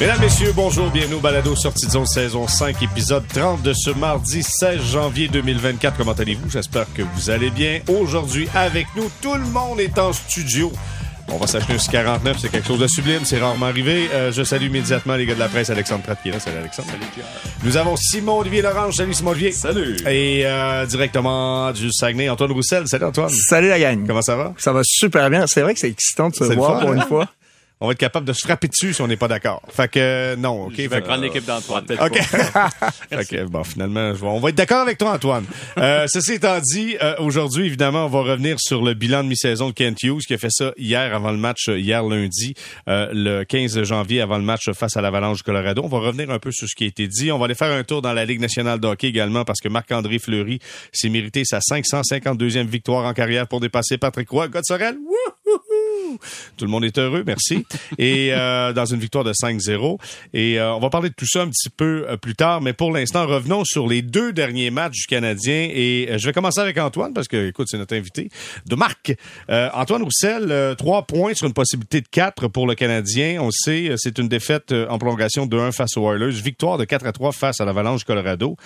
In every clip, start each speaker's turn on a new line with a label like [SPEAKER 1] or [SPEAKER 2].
[SPEAKER 1] Mesdames, Messieurs, bonjour, bienvenue au Balado Sortie de zone saison 5, épisode 30 de ce mardi 16 janvier 2024. Comment allez-vous? J'espère que vous allez bien. Aujourd'hui, avec nous, tout le monde est en studio. On va s'acheter un 49, c'est quelque chose de sublime, c'est rarement arrivé. Euh, je salue immédiatement les gars de la presse, Alexandre Pratt qui est là. Salut Alexandre. Salut Nous avons Simon Olivier Lorange. Salut Simon Olivier.
[SPEAKER 2] Salut.
[SPEAKER 1] Et euh, directement du Saguenay, Antoine Roussel. Salut Antoine.
[SPEAKER 3] Salut la gang.
[SPEAKER 1] Comment ça va?
[SPEAKER 3] Ça va super bien. C'est vrai que c'est excitant de se voir
[SPEAKER 1] fun,
[SPEAKER 3] pour
[SPEAKER 1] hein?
[SPEAKER 3] une fois.
[SPEAKER 1] On va être capable de se frapper dessus si on n'est pas d'accord. Fait que euh, non, ok.
[SPEAKER 2] Je vais prendre l'équipe d'Antoine.
[SPEAKER 1] OK. OK, bon, finalement, on va être d'accord avec toi, Antoine. Euh, ceci étant dit, euh, aujourd'hui, évidemment, on va revenir sur le bilan de mi-saison de Kent Hughes, qui a fait ça hier avant le match, euh, hier lundi, euh, le 15 janvier, avant le match face à l'Avalanche du Colorado. On va revenir un peu sur ce qui a été dit. On va aller faire un tour dans la Ligue nationale de hockey également, parce que Marc-André Fleury s'est mérité sa 552e victoire en carrière pour dépasser Patrick Roy. God Sorel! Tout le monde est heureux, merci. Et euh, dans une victoire de 5-0. Et euh, on va parler de tout ça un petit peu euh, plus tard, mais pour l'instant, revenons sur les deux derniers matchs du Canadien. Et je vais commencer avec Antoine, parce que, écoute, c'est notre invité, de Marc. Euh, Antoine Roussel, euh, trois points sur une possibilité de quatre pour le Canadien. On le sait, c'est une défaite en prolongation de 1 face aux Oilers, victoire de 4 à 3 face à l'Avalanche Colorado.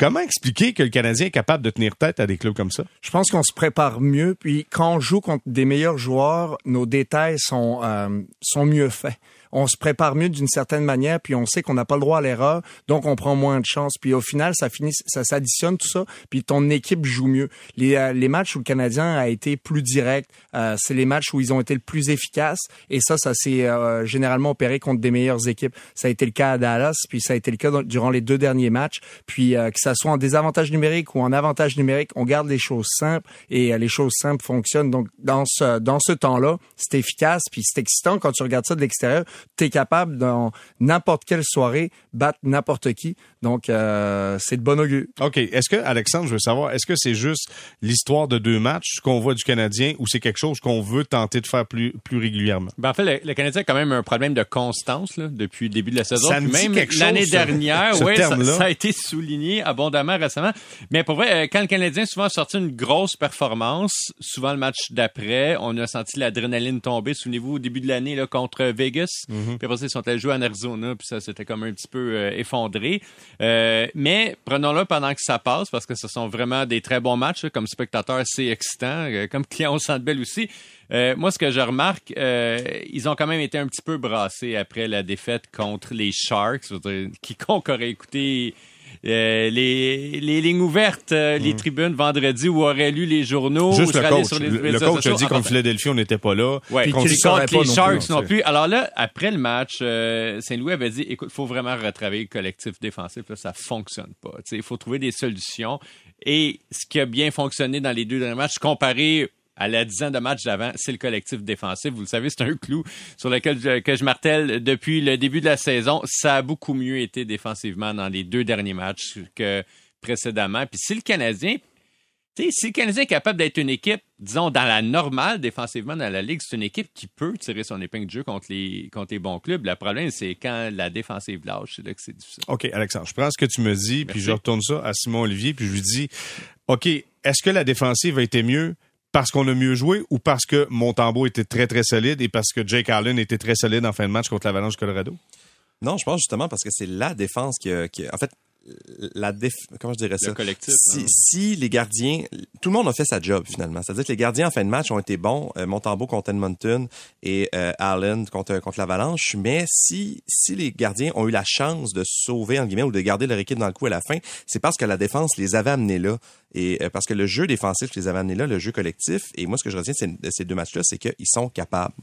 [SPEAKER 1] Comment expliquer que le Canadien est capable de tenir tête à des clubs comme ça?
[SPEAKER 3] Je pense qu'on se prépare mieux. Puis quand on joue contre des meilleurs joueurs, nos détails sont euh, sont mieux faits. On se prépare mieux d'une certaine manière, puis on sait qu'on n'a pas le droit à l'erreur, donc on prend moins de chance. Puis au final, ça finit, ça s'additionne tout ça, puis ton équipe joue mieux. Les, euh, les matchs où le Canadien a été plus direct, euh, c'est les matchs où ils ont été le plus efficaces, et ça, ça s'est euh, généralement opéré contre des meilleures équipes. Ça a été le cas à Dallas, puis ça a été le cas durant les deux derniers matchs. Puis euh, que ça soit en désavantage numérique ou en avantage numérique, on garde les choses simples et euh, les choses simples fonctionnent. Donc dans ce dans ce temps-là, c'est efficace puis c'est excitant quand tu regardes ça de l'extérieur. Tu es capable dans n'importe quelle soirée battre n'importe qui. Donc euh, c'est de bon augure.
[SPEAKER 1] OK. Est-ce que, Alexandre, je veux savoir, est-ce que c'est juste l'histoire de deux matchs, qu'on voit du Canadien, ou c'est quelque chose qu'on veut tenter de faire plus, plus régulièrement?
[SPEAKER 2] Ben, en fait, le, le Canadien a quand même un problème de constance là, depuis le début de la saison.
[SPEAKER 1] Ça me
[SPEAKER 2] Puis
[SPEAKER 1] dit
[SPEAKER 2] même l'année dernière,
[SPEAKER 1] ce
[SPEAKER 2] ouais, ça,
[SPEAKER 1] terme-là.
[SPEAKER 2] ça a été souligné abondamment récemment. Mais pour vrai, euh, quand le Canadien souvent a sorti une grosse performance, souvent le match d'après, on a senti l'adrénaline tomber. Souvenez-vous, au début de l'année là, contre Vegas,
[SPEAKER 1] Mm-hmm.
[SPEAKER 2] puis après ils sont allés jouer en Arizona, puis ça s'était comme un petit peu euh, effondré. Euh, mais prenons-le pendant que ça passe, parce que ce sont vraiment des très bons matchs. Comme spectateur, c'est excitant. Euh, comme client au Centre Bell aussi. Moi, ce que je remarque, ils ont quand même été un petit peu brassés après la défaite contre les Sharks. Quiconque aurait écouté les, les lignes ouvertes, euh, les tribunes vendredi ou aurait lu les journaux.
[SPEAKER 1] Juste le coach.
[SPEAKER 2] sur les
[SPEAKER 1] Le, le coach a dit contre Philadelphie, on n'était pas là.
[SPEAKER 2] Ouais,
[SPEAKER 3] Puis
[SPEAKER 2] contre les, Sharks non plus. Alors là, après le match, euh, Saint-Louis avait dit, écoute, faut vraiment retravailler le collectif défensif. Là, ça fonctionne pas. Il faut trouver des solutions. Et ce qui a bien fonctionné dans les deux derniers matchs, comparé à la dizaine de matchs d'avant, c'est le collectif défensif. Vous le savez, c'est un clou sur lequel je, que je martèle depuis le début de la saison. Ça a beaucoup mieux été défensivement dans les deux derniers matchs que précédemment. Puis si le Canadien si le Canadien est capable d'être une équipe, disons, dans la normale défensivement dans la Ligue, c'est une équipe qui peut tirer son épingle de jeu contre les, contre les bons clubs. Le problème, c'est quand la défensive lâche, c'est là que c'est difficile.
[SPEAKER 1] OK, Alexandre, je prends ce que tu me dis, puis je retourne ça à Simon Olivier, puis je lui dis, OK, est-ce que la défensive a été mieux parce qu'on a mieux joué ou parce que Montembeau était très, très solide et parce que Jake Allen était très solide en fin de match contre l'Avalanche du Colorado?
[SPEAKER 4] Non, je pense justement parce que c'est la défense qui, a- qui a- en fait, la déf, comment je dirais ça?
[SPEAKER 2] Le collectif.
[SPEAKER 4] Si,
[SPEAKER 2] hein.
[SPEAKER 4] si les gardiens, tout le monde a fait sa job finalement. C'est-à-dire que les gardiens en fin de match ont été bons, euh, Montembeau contre Edmonton et euh, Allen contre contre l'Avalanche. Mais si si les gardiens ont eu la chance de sauver en guillemets ou de garder leur équipe dans le coup à la fin, c'est parce que la défense les avait amenés là et euh, parce que le jeu défensif les avait amenés là, le jeu collectif. Et moi, ce que je retiens de ces- de ces deux matchs-là, c'est qu'ils sont capables.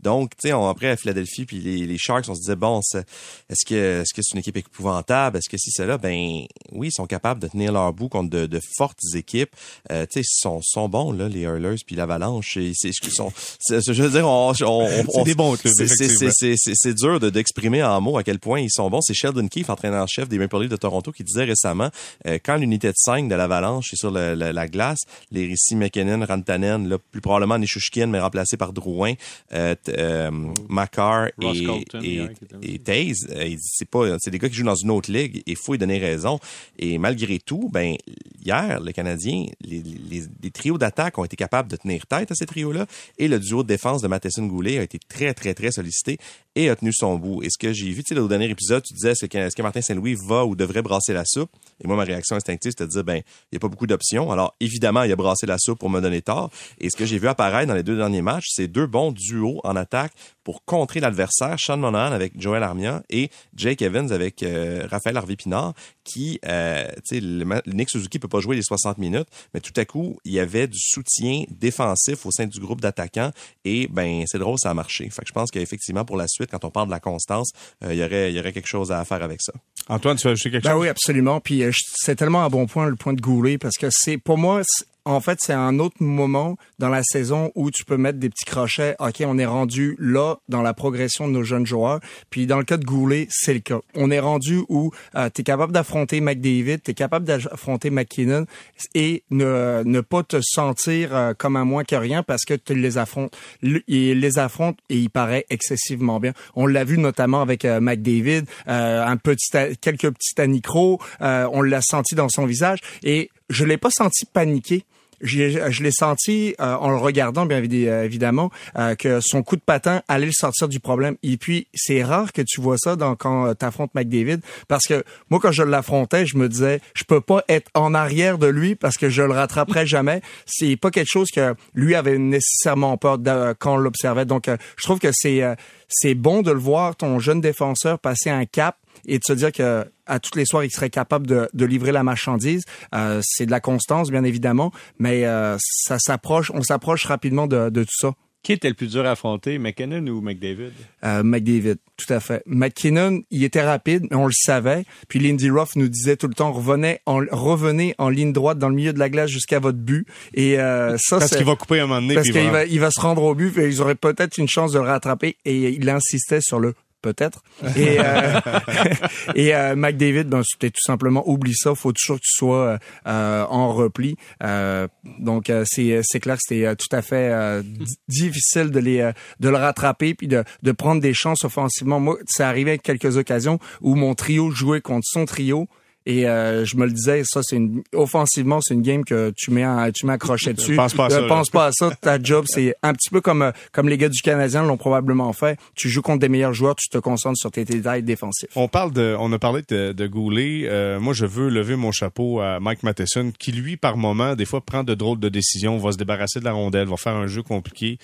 [SPEAKER 4] Donc, tu sais, après à Philadelphie puis les, les Sharks, on se disait bon, c'est- est-ce que est-ce que c'est une équipe épouvantable? Est-ce que si c'est là, ben oui, ils sont capables de tenir leur bout contre de, de fortes équipes. Euh, tu sais, ils sont, sont bons là, les Hurlers puis l'Avalanche. C'est, sont, c'est- je veux dire, on, on, on-
[SPEAKER 1] C'est des bons
[SPEAKER 4] c'est- c'est- c'est- c'est c'est dur de d'exprimer en mots à quel point ils sont bons. C'est Sheldon Keefe, entraîneur-chef des Maple Leafs de Toronto, qui disait récemment euh, quand l'unité de 5 de l'Avalanche est sur le- le- la glace, les récits McKinnon, Rantanen, là, plus probablement Nishushkin, mais remplacé par Drouin, euh, euh, Makar
[SPEAKER 2] Ross
[SPEAKER 4] et,
[SPEAKER 2] Colton,
[SPEAKER 4] et, et Taze, euh, c'est pas, c'est des gars qui jouent dans une autre ligue et il faut y donner raison. Et malgré tout, ben, hier, le Canadien, les, les, les trios d'attaque ont été capables de tenir tête à ces trios-là et le duo de défense de Matheson Goulet a été très, très, très sollicité. Et a tenu son bout. Et ce que j'ai vu, tu sais, au dernier épisode, tu disais, est-ce que Martin Saint-Louis va ou devrait brasser la soupe? Et moi, ma réaction instinctive, c'était de dire, ben, il n'y a pas beaucoup d'options. Alors, évidemment, il a brassé la soupe pour me donner tort. Et ce que j'ai vu apparaître dans les deux derniers matchs, c'est deux bons duos en attaque pour contrer l'adversaire, Sean Monahan avec Joel Armia et Jake Evans avec euh, Raphaël Harvey-Pinard, qui, euh, tu sais, Nick Suzuki peut pas jouer les 60 minutes, mais tout à coup, il y avait du soutien défensif au sein du groupe d'attaquants et, ben, c'est drôle, ça a marché. Fait que je pense qu'effectivement, pour la suite, quand on parle de la constance, euh, il y aurait, il y aurait quelque chose à faire avec ça.
[SPEAKER 1] Antoine, tu veux ajouter quelque
[SPEAKER 3] ben
[SPEAKER 1] chose?
[SPEAKER 3] oui, absolument. Puis c'est tellement un bon point, le point de Goulet, parce que c'est, pour moi, en fait, c'est un autre moment dans la saison où tu peux mettre des petits crochets. OK, on est rendu là dans la progression de nos jeunes joueurs. Puis dans le cas de Goulet, c'est le cas. On est rendu où euh, tu es capable d'affronter McDavid, tu es capable d'affronter McKinnon et ne, ne pas te sentir euh, comme un moins que rien parce que tu les affrontes. Il les affronte et il paraît excessivement bien. On l'a vu notamment avec euh, McDavid, euh, un petit, quelques petits anicros. on l'a senti dans son visage et je l'ai pas senti paniquer je l'ai senti euh, en le regardant, bien euh, évidemment, euh, que son coup de patin allait le sortir du problème. Et puis, c'est rare que tu vois ça dans, quand tu affrontes McDavid, parce que moi, quand je l'affrontais, je me disais, je peux pas être en arrière de lui parce que je le rattraperai jamais. C'est pas quelque chose que lui avait nécessairement peur de, quand on l'observait. Donc, je trouve que c'est c'est bon de le voir, ton jeune défenseur, passer un cap et de se dire que à toutes les soirs, il serait capable de, de livrer la marchandise. Euh, c'est de la constance, bien évidemment, mais euh, ça s'approche, on s'approche rapidement de, de tout ça.
[SPEAKER 2] Qui était le plus dur à affronter, McKinnon ou McDavid?
[SPEAKER 3] Euh, McDavid, tout à fait. McKinnon, il était rapide, mais on le savait. Puis Lindy Ruff nous disait tout le temps, revenez en, revenez en ligne droite dans le milieu de la glace jusqu'à votre but. Et euh, ça,
[SPEAKER 1] parce qu'il va couper un moment donné.
[SPEAKER 3] Parce qu'il va... il va se rendre au but, et ils auraient peut-être une chance de le rattraper. Et il insistait sur le peut-être. Et, euh, et euh, McDavid, ben, c'était tout simplement oublie ça, faut toujours que tu sois euh, en repli. Euh, donc c'est c'est clair que c'était tout à fait difficile de les de le rattraper puis de de prendre des chances offensivement. Moi, ça arrivait à quelques occasions où mon trio jouait contre son trio et euh, je me le disais, ça c'est une offensivement c'est une game que tu mets tu mets accroché dessus.
[SPEAKER 1] pense pas à ça.
[SPEAKER 3] Pense pas à ça. Ta job c'est un petit peu comme euh, comme les gars du Canadien l'ont probablement fait. Tu joues contre des meilleurs joueurs, tu te concentres sur tes détails défensifs.
[SPEAKER 1] On parle de, on a parlé de, de Goulet. Euh, moi je veux lever mon chapeau à Mike Matheson qui lui par moment des fois prend de drôles de décisions, va se débarrasser de la rondelle, va faire un jeu compliqué.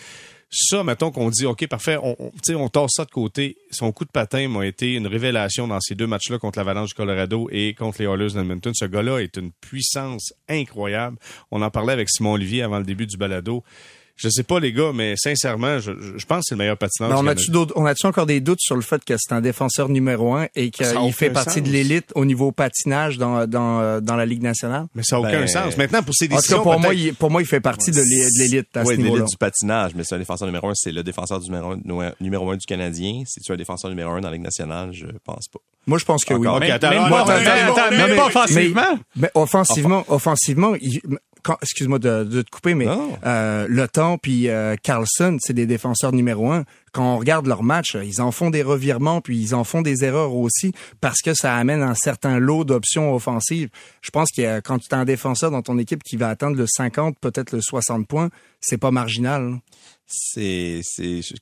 [SPEAKER 1] Ça, mettons qu'on dit, OK, parfait, on, on, on tasse ça de côté. Son coup de patin m'a été une révélation dans ces deux matchs-là contre l'Avalanche du Colorado et contre les Oilers d'Edmonton. Ce gars-là est une puissance incroyable. On en parlait avec Simon Olivier avant le début du balado. Je sais pas, les gars, mais sincèrement, je, je pense que c'est le meilleur patineur.
[SPEAKER 3] on a-tu on a-tu encore des doutes sur le fait que c'est un défenseur numéro un et qu'il fait partie de l'élite au niveau patinage dans, dans, dans la Ligue nationale?
[SPEAKER 1] Mais ça n'a aucun
[SPEAKER 4] Ben,
[SPEAKER 1] sens. Maintenant, pour ses
[SPEAKER 3] En tout
[SPEAKER 1] décisions,
[SPEAKER 3] cas, pour moi, il, pour moi, il fait partie de l'é- de l'élite à
[SPEAKER 4] Oui,
[SPEAKER 3] ce
[SPEAKER 4] de
[SPEAKER 3] niveau-là.
[SPEAKER 4] l'élite du patinage, mais c'est un défenseur numéro un, c'est le défenseur du numéro un, numéro un du Canadien. Si tu es un défenseur numéro un dans la Ligue nationale, je pense pas.
[SPEAKER 3] Moi, je pense que oui.
[SPEAKER 4] Encore.
[SPEAKER 1] Ok, attends,
[SPEAKER 2] même
[SPEAKER 1] attends,
[SPEAKER 2] pas,
[SPEAKER 1] attends,
[SPEAKER 2] mais-
[SPEAKER 1] attends,
[SPEAKER 2] attends,
[SPEAKER 1] mais-
[SPEAKER 2] même
[SPEAKER 1] mais-
[SPEAKER 2] pas offensivement.
[SPEAKER 3] Mais offensivement, offensivement, il- excuse-moi de, de te couper, mais euh, Le Temps puis euh, Carlson, c'est des défenseurs numéro un. Quand on regarde leur match, ils en font des revirements puis ils en font des erreurs aussi parce que ça amène un certain lot d'options offensives. Je pense que quand tu as un défenseur dans ton équipe qui va atteindre le 50, peut-être le 60 points, c'est pas marginal. hein.
[SPEAKER 4] C'est,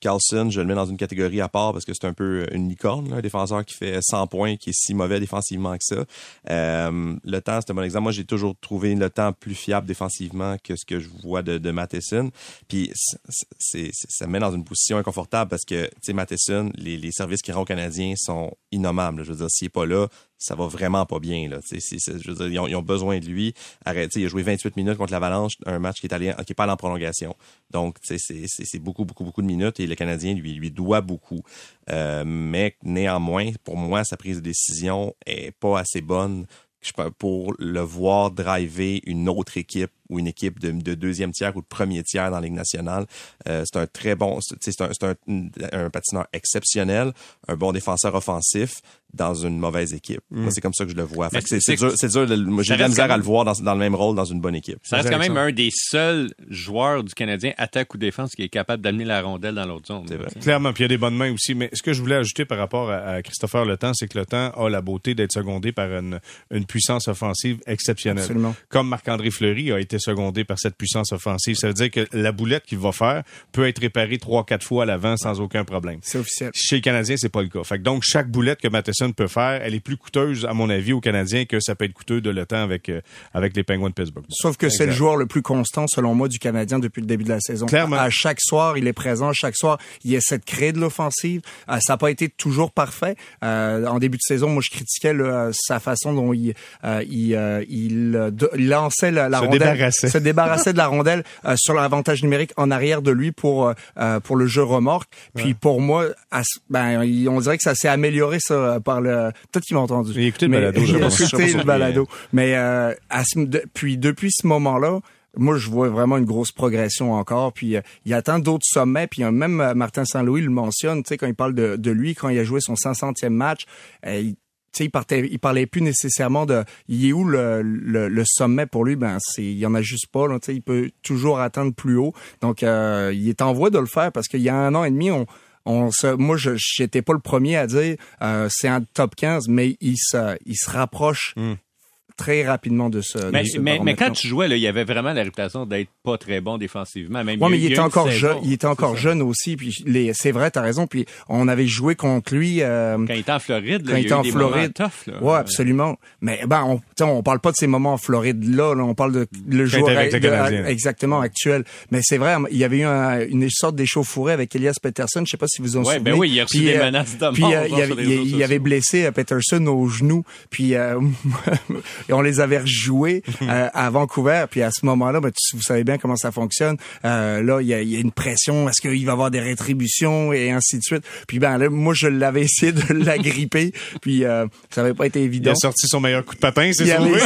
[SPEAKER 4] Carlson, je le mets dans une catégorie à part parce que c'est un peu une licorne, un défenseur qui fait 100 points, qui est si mauvais défensivement que ça. Euh, le temps, c'est un bon exemple. Moi, j'ai toujours trouvé le temps plus fiable défensivement que ce que je vois de, de Matheson. Puis, ça me met dans une position inconfortable parce que, tu sais, Matheson, les, services qu'il rend aux Canadiens sont innommables. Je veux dire, s'il est pas là, ça va vraiment pas bien. Je veux dire, ils, ont, besoin de lui. Arrête, il a joué 28 minutes contre l'Avalanche, un match qui est, allé, qui est pas en prolongation. Donc, c'est- beaucoup, beaucoup, beaucoup de minutes et le Canadien lui, lui doit beaucoup. Euh, mais néanmoins, pour moi, sa prise de décision est pas assez bonne pour le voir driver une autre équipe ou une équipe de, de deuxième tiers ou de premier tiers dans la Ligue nationale. Euh, c'est un très bon, c'est un, un, un patineur exceptionnel, un bon défenseur offensif dans une mauvaise équipe. Moi, c'est comme ça que je le vois. Fait
[SPEAKER 2] Mais
[SPEAKER 4] que c'est dur, c'est dur. J'ai de la misère à le voir dans, dans le même rôle dans une bonne équipe.
[SPEAKER 2] Ça reste quand même un des seuls joueurs du Canadien, attaque ou défense, qui est capable d'amener la rondelle dans l'autre zone.
[SPEAKER 4] C'est vrai.
[SPEAKER 1] Clairement, puis il y a des bonnes mains aussi. Mais ce que je voulais ajouter par rapport à, à Christopher Le Temps, c'est que Le Temps a la beauté d'être secondé par une, une puissance offensive exceptionnelle.
[SPEAKER 3] Absolument.
[SPEAKER 1] Comme Marc-André Fleury a été été secondé par cette puissance offensive. Ça veut dire que la boulette qu'il va faire peut être réparée trois, quatre fois à l'avant sans aucun problème.
[SPEAKER 3] C'est officiel.
[SPEAKER 1] Chez le Canadien, c'est pas le cas. Fait que donc, chaque boulette que Matheson peut faire, elle est plus coûteuse, à mon avis, au Canadien que ça peut être coûteux de le temps avec, euh, avec les Penguins de Pittsburgh.
[SPEAKER 3] Sauf que c'est le joueur le plus constant, selon moi, du Canadien depuis le début de la saison.
[SPEAKER 1] Clairement.
[SPEAKER 3] À chaque soir, il est présent. Chaque soir, il essaie de créer de l'offensive. Euh, ça n'a pas été toujours parfait. Euh, en début de saison, moi, je critiquais là, sa façon dont il, il, il, de- il lançait la, la
[SPEAKER 1] Se
[SPEAKER 3] rondelle,
[SPEAKER 1] débarrassait.
[SPEAKER 3] se débarrassait de la rondelle sur l'avantage numérique en arrière de lui pour pour le jeu remorque. Puis pour moi, à ben, on dirait que ça s'est amélioré ça par le. Peut-être qu'il m'a entendu.
[SPEAKER 1] A écouté le
[SPEAKER 3] Mais-
[SPEAKER 1] balado, pense.
[SPEAKER 3] écouté le balado. Mais euh, à ce- puis depuis ce moment-là, moi je vois vraiment une grosse progression encore. Puis euh, il attend d'autres sommets. Puis euh, même euh, Martin Saint-Louis le mentionne, tu sais quand il parle de, de lui quand il a joué son 500e match. euh, il, il, partait, il parlait plus nécessairement de il est où le, le, le sommet pour lui? Ben c'est il y en a juste pas là, il peut toujours atteindre plus haut donc euh, il est en voie de le faire parce qu'il y a un an et demi on on se, moi, je j'étais pas le premier à dire euh, c'est un top 15, mais il se, il se rapproche très rapidement de ce.
[SPEAKER 2] Mais,
[SPEAKER 3] de
[SPEAKER 2] mais, mais quand tu jouais, là, il y avait vraiment la réputation d'être pas très bon défensivement. Même
[SPEAKER 3] Ouais, mais
[SPEAKER 2] y a-
[SPEAKER 3] il
[SPEAKER 2] y
[SPEAKER 3] était encore
[SPEAKER 2] saison.
[SPEAKER 3] jeune. Il était encore
[SPEAKER 2] ça.
[SPEAKER 3] jeune aussi. Puis les, c'est vrai, t'as raison. Puis on avait joué contre lui. euh,
[SPEAKER 2] Quand il était en Floride, là,
[SPEAKER 3] Quand
[SPEAKER 2] il
[SPEAKER 3] il
[SPEAKER 2] y
[SPEAKER 3] était en
[SPEAKER 2] des
[SPEAKER 3] Floride.
[SPEAKER 2] moments tough, là.
[SPEAKER 3] Ouais, absolument. Mais ben, on, tu sais, on parle pas de ces moments en Floride là, là. on parle de le
[SPEAKER 1] Quand
[SPEAKER 3] joueur
[SPEAKER 1] était avec le
[SPEAKER 3] de- exactement actuel. Mais c'est vrai, il y avait eu un- une sorte d'échauffourée avec Elias Peterson. Je sais pas si vous en
[SPEAKER 2] Ouais,
[SPEAKER 3] souvenez.
[SPEAKER 2] ben oui, il a reçu
[SPEAKER 3] Puis,
[SPEAKER 2] des
[SPEAKER 3] euh,
[SPEAKER 2] menaces de
[SPEAKER 3] Puis
[SPEAKER 2] mort,
[SPEAKER 3] euh, il, avait,
[SPEAKER 2] sur les
[SPEAKER 3] il, avait blessé euh, Peterson au genou. Puis euh, et on les avait rejoués euh, à Vancouver. Puis à ce moment-là, ben, tu- vous savez bien comment ça fonctionne. Euh, là, il y a, il y a une pression. Est-ce qu'il va y avoir des rétributions et ainsi de suite? Puis ben là, moi, je l'avais essayé de l'agripper. Puis euh, ça avait pas été
[SPEAKER 1] Il
[SPEAKER 3] évident.
[SPEAKER 1] a sorti son meilleur coup de patin, c'est
[SPEAKER 3] Il, avait-
[SPEAKER 1] sauvé.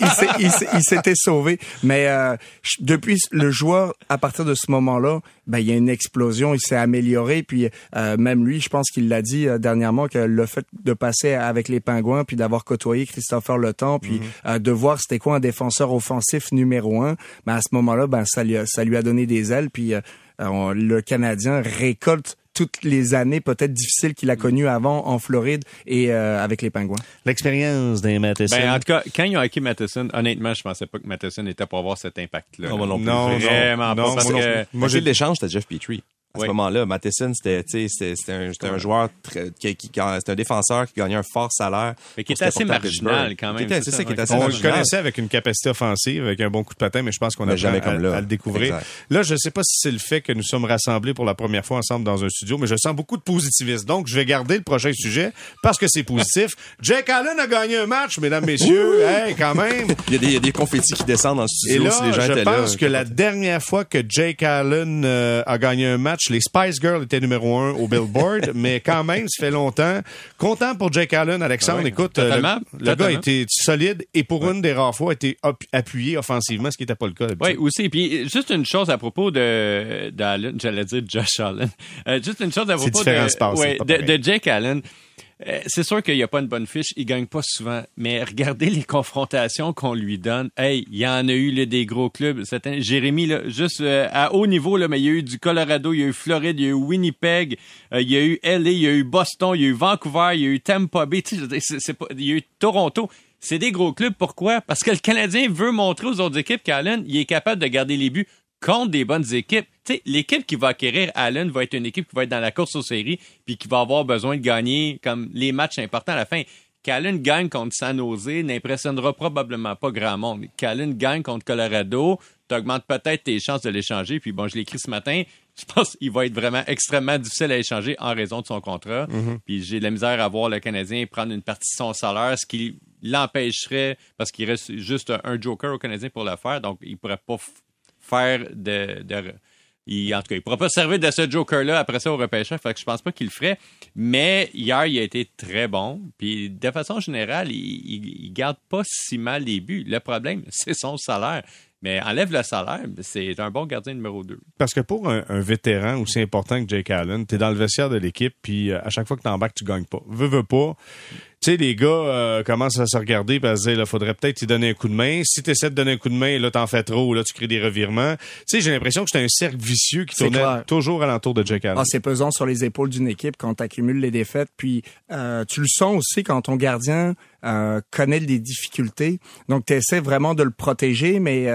[SPEAKER 3] il il il s'était sauvé. Mais euh, depuis le joueur, à partir de ce moment-là, ben, il y a une explosion, il s'est amélioré. Puis euh, même lui, je pense qu'il l'a dit euh, dernièrement que le fait de passer avec les Pingouins, puis d'avoir côtoyé Christopher Le Temps, puis euh, de voir c'était quoi un défenseur offensif numéro un, ben, à ce moment-là, ben, ça, lui a, ça lui a donné des ailes. Puis euh, on- le Canadien récolte toutes les années peut-être difficiles qu'il a connues avant en Floride et euh, avec les Pingouins.
[SPEAKER 1] L'expérience d'un Matheson.
[SPEAKER 2] Ben, en tout cas, quand ils ont acquis Matheson, honnêtement, je pensais pas que Matheson était pour avoir cet impact-là.
[SPEAKER 4] Non, moi non plus.
[SPEAKER 1] non, non,
[SPEAKER 2] Vraiment
[SPEAKER 1] non,
[SPEAKER 2] pas, parce
[SPEAKER 1] non
[SPEAKER 2] que-.
[SPEAKER 1] Moi,
[SPEAKER 4] j'ai
[SPEAKER 1] j'ai
[SPEAKER 4] l'échange, c'était Jeff Petrie. À
[SPEAKER 2] Oui.
[SPEAKER 4] ce moment-là, Matheson, c'était, tu sais, c'était, c'était un, c'était un joueur très, qui, qui, qui- c'était un défenseur qui gagnait un fort salaire.
[SPEAKER 2] Mais qui était assez marginal, quand même, c'est ça,
[SPEAKER 4] ça, qui était assez
[SPEAKER 1] On le connaissait avec une capacité offensive, avec un bon coup de patin, mais je pense qu'on a
[SPEAKER 4] jamais
[SPEAKER 1] à,
[SPEAKER 4] comme là.
[SPEAKER 1] à le découvrir.
[SPEAKER 4] Exact.
[SPEAKER 1] Là, je ne sais pas si c'est le fait que nous sommes rassemblés pour la première fois ensemble dans un studio, mais je sens beaucoup de positivisme. Donc, je vais garder le prochain sujet parce que c'est positif. Jake Allen a gagné un match, mesdames, messieurs. hey, quand même.
[SPEAKER 4] Il y, a des, il y a des confettis qui descendent dans le
[SPEAKER 1] Et
[SPEAKER 4] studio
[SPEAKER 1] là,
[SPEAKER 4] si les gens
[SPEAKER 1] je pense
[SPEAKER 4] là.
[SPEAKER 1] que la dernière fois que Jake Allen euh, a gagné un match, les Spice Girls étaient numéro un au Billboard, mais quand même, ça fait longtemps. Content pour Jake Allen, Alexandre.
[SPEAKER 2] Oui,
[SPEAKER 1] Écoute, euh,
[SPEAKER 2] totalement,
[SPEAKER 1] le, le gars était solide et pour une des rares fois, a été appuyé offensivement, ce qui n'était pas le cas.
[SPEAKER 2] Oui, aussi. Puis juste une chose à propos de d'Allen, j'allais dire Josh Allen. Euh, juste une chose à propos ouais, de Jake Allen. Euh, c'est sûr qu'il n'y a pas une bonne fiche, il gagne pas souvent, mais regardez les confrontations qu'on lui donne. Hey, il y en a eu là, des gros clubs. Jérémy, là, juste euh, à haut niveau, là, mais il y a eu du Colorado, il y a eu Floride, il y a eu Winnipeg, euh, il y a eu LA, il y a eu Boston, il y a eu Vancouver, il y a eu Tampa Bay. Il y a eu Toronto. C'est des gros clubs. Pourquoi? Parce que le Canadien veut montrer aux autres équipes qu'Allen, il est capable de garder les buts contre des bonnes équipes. Sais, l'équipe qui va acquérir Allen va être une équipe qui va être dans la course aux séries puis qui va avoir besoin de gagner comme les matchs importants à la fin. Qu'Allen gagne contre San Jose n'impressionnera probablement pas grand monde. Qu'Allen gagne contre Colorado, t'augmentes peut-être tes chances de l'échanger. Puis bon, je l'ai écrit ce matin. Je pense qu'il va être vraiment extrêmement difficile à échanger en raison de son contrat. Puis j'ai de la misère à voir le Canadien prendre une partie de son salaire, ce qui l'empêcherait, parce qu'il reste juste un, un joker au Canadien pour le faire. Donc, il pourrait pas faire de... il, en tout cas, il pourra pas servir de ce joker-là après ça au repêchage. Fait que je pense pas qu'il le ferait. Mais hier, il a été très bon. Puis de façon générale, il, il garde pas si mal les buts. Le problème, c'est son salaire. Mais enlève le salaire, c'est un bon gardien numéro 2.
[SPEAKER 1] Parce que pour un, un vétéran aussi important que Jake Allen, t'es dans le vestiaire de l'équipe, puis euh, à chaque fois que t'embarques, tu gagnes pas. Veux, veux pas. Tu sais, les gars euh, commencent à se regarder et à se dire, là, faudrait peut-être y donner un coup de main. Si tu essaies de donner un coup de main, là, t'en fais trop, là, tu crées des revirements. Tu sais, j'ai l'impression que c'était un cercle vicieux qui
[SPEAKER 3] C'est
[SPEAKER 1] tournait
[SPEAKER 3] clair.
[SPEAKER 1] toujours alentour de Jake Allen.
[SPEAKER 3] Ah, c'est pesant sur les épaules d'une équipe quand tu accumules les défaites. Puis euh, tu le sens aussi quand ton gardien connaît des difficultés. Donc, tu essaies vraiment de le protéger, mais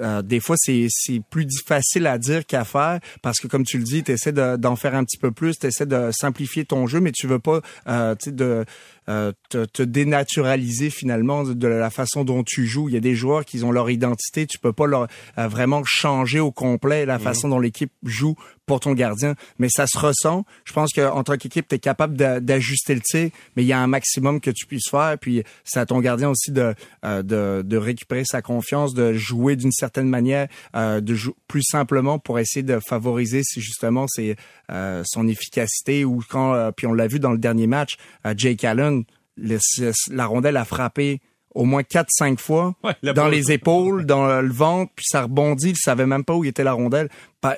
[SPEAKER 3] euh, des fois, c'est plus facile à dire qu'à faire parce que, comme tu le dis, tu essaies d'en faire un petit peu plus, tu essaies de simplifier ton jeu, mais tu veux pas euh, de euh, te, te, dénaturaliser finalement de, la façon dont tu joues. Il y a des joueurs qui ont leur identité, tu peux pas leur euh, vraiment changer au complet la mhm. façon dont l'équipe joue pour ton gardien, mais ça se ressent. Je pense qu'en tant qu'équipe, tu es capable d'ajuster le tir, mais il y a un maximum que tu puisses faire. Puis c'est à ton gardien aussi de, euh, de, de, récupérer sa confiance, de jouer d'une certaine manière, euh, de jouer plus simplement pour essayer de favoriser justement c'est euh, son efficacité. Ou quand, puis on l'a vu dans le dernier match, Jake Allen, la rondelle a frappé au moins 4-5 fois dans les épaules, dans le ventre, puis ça rebondit, il savait même pas où était la rondelle.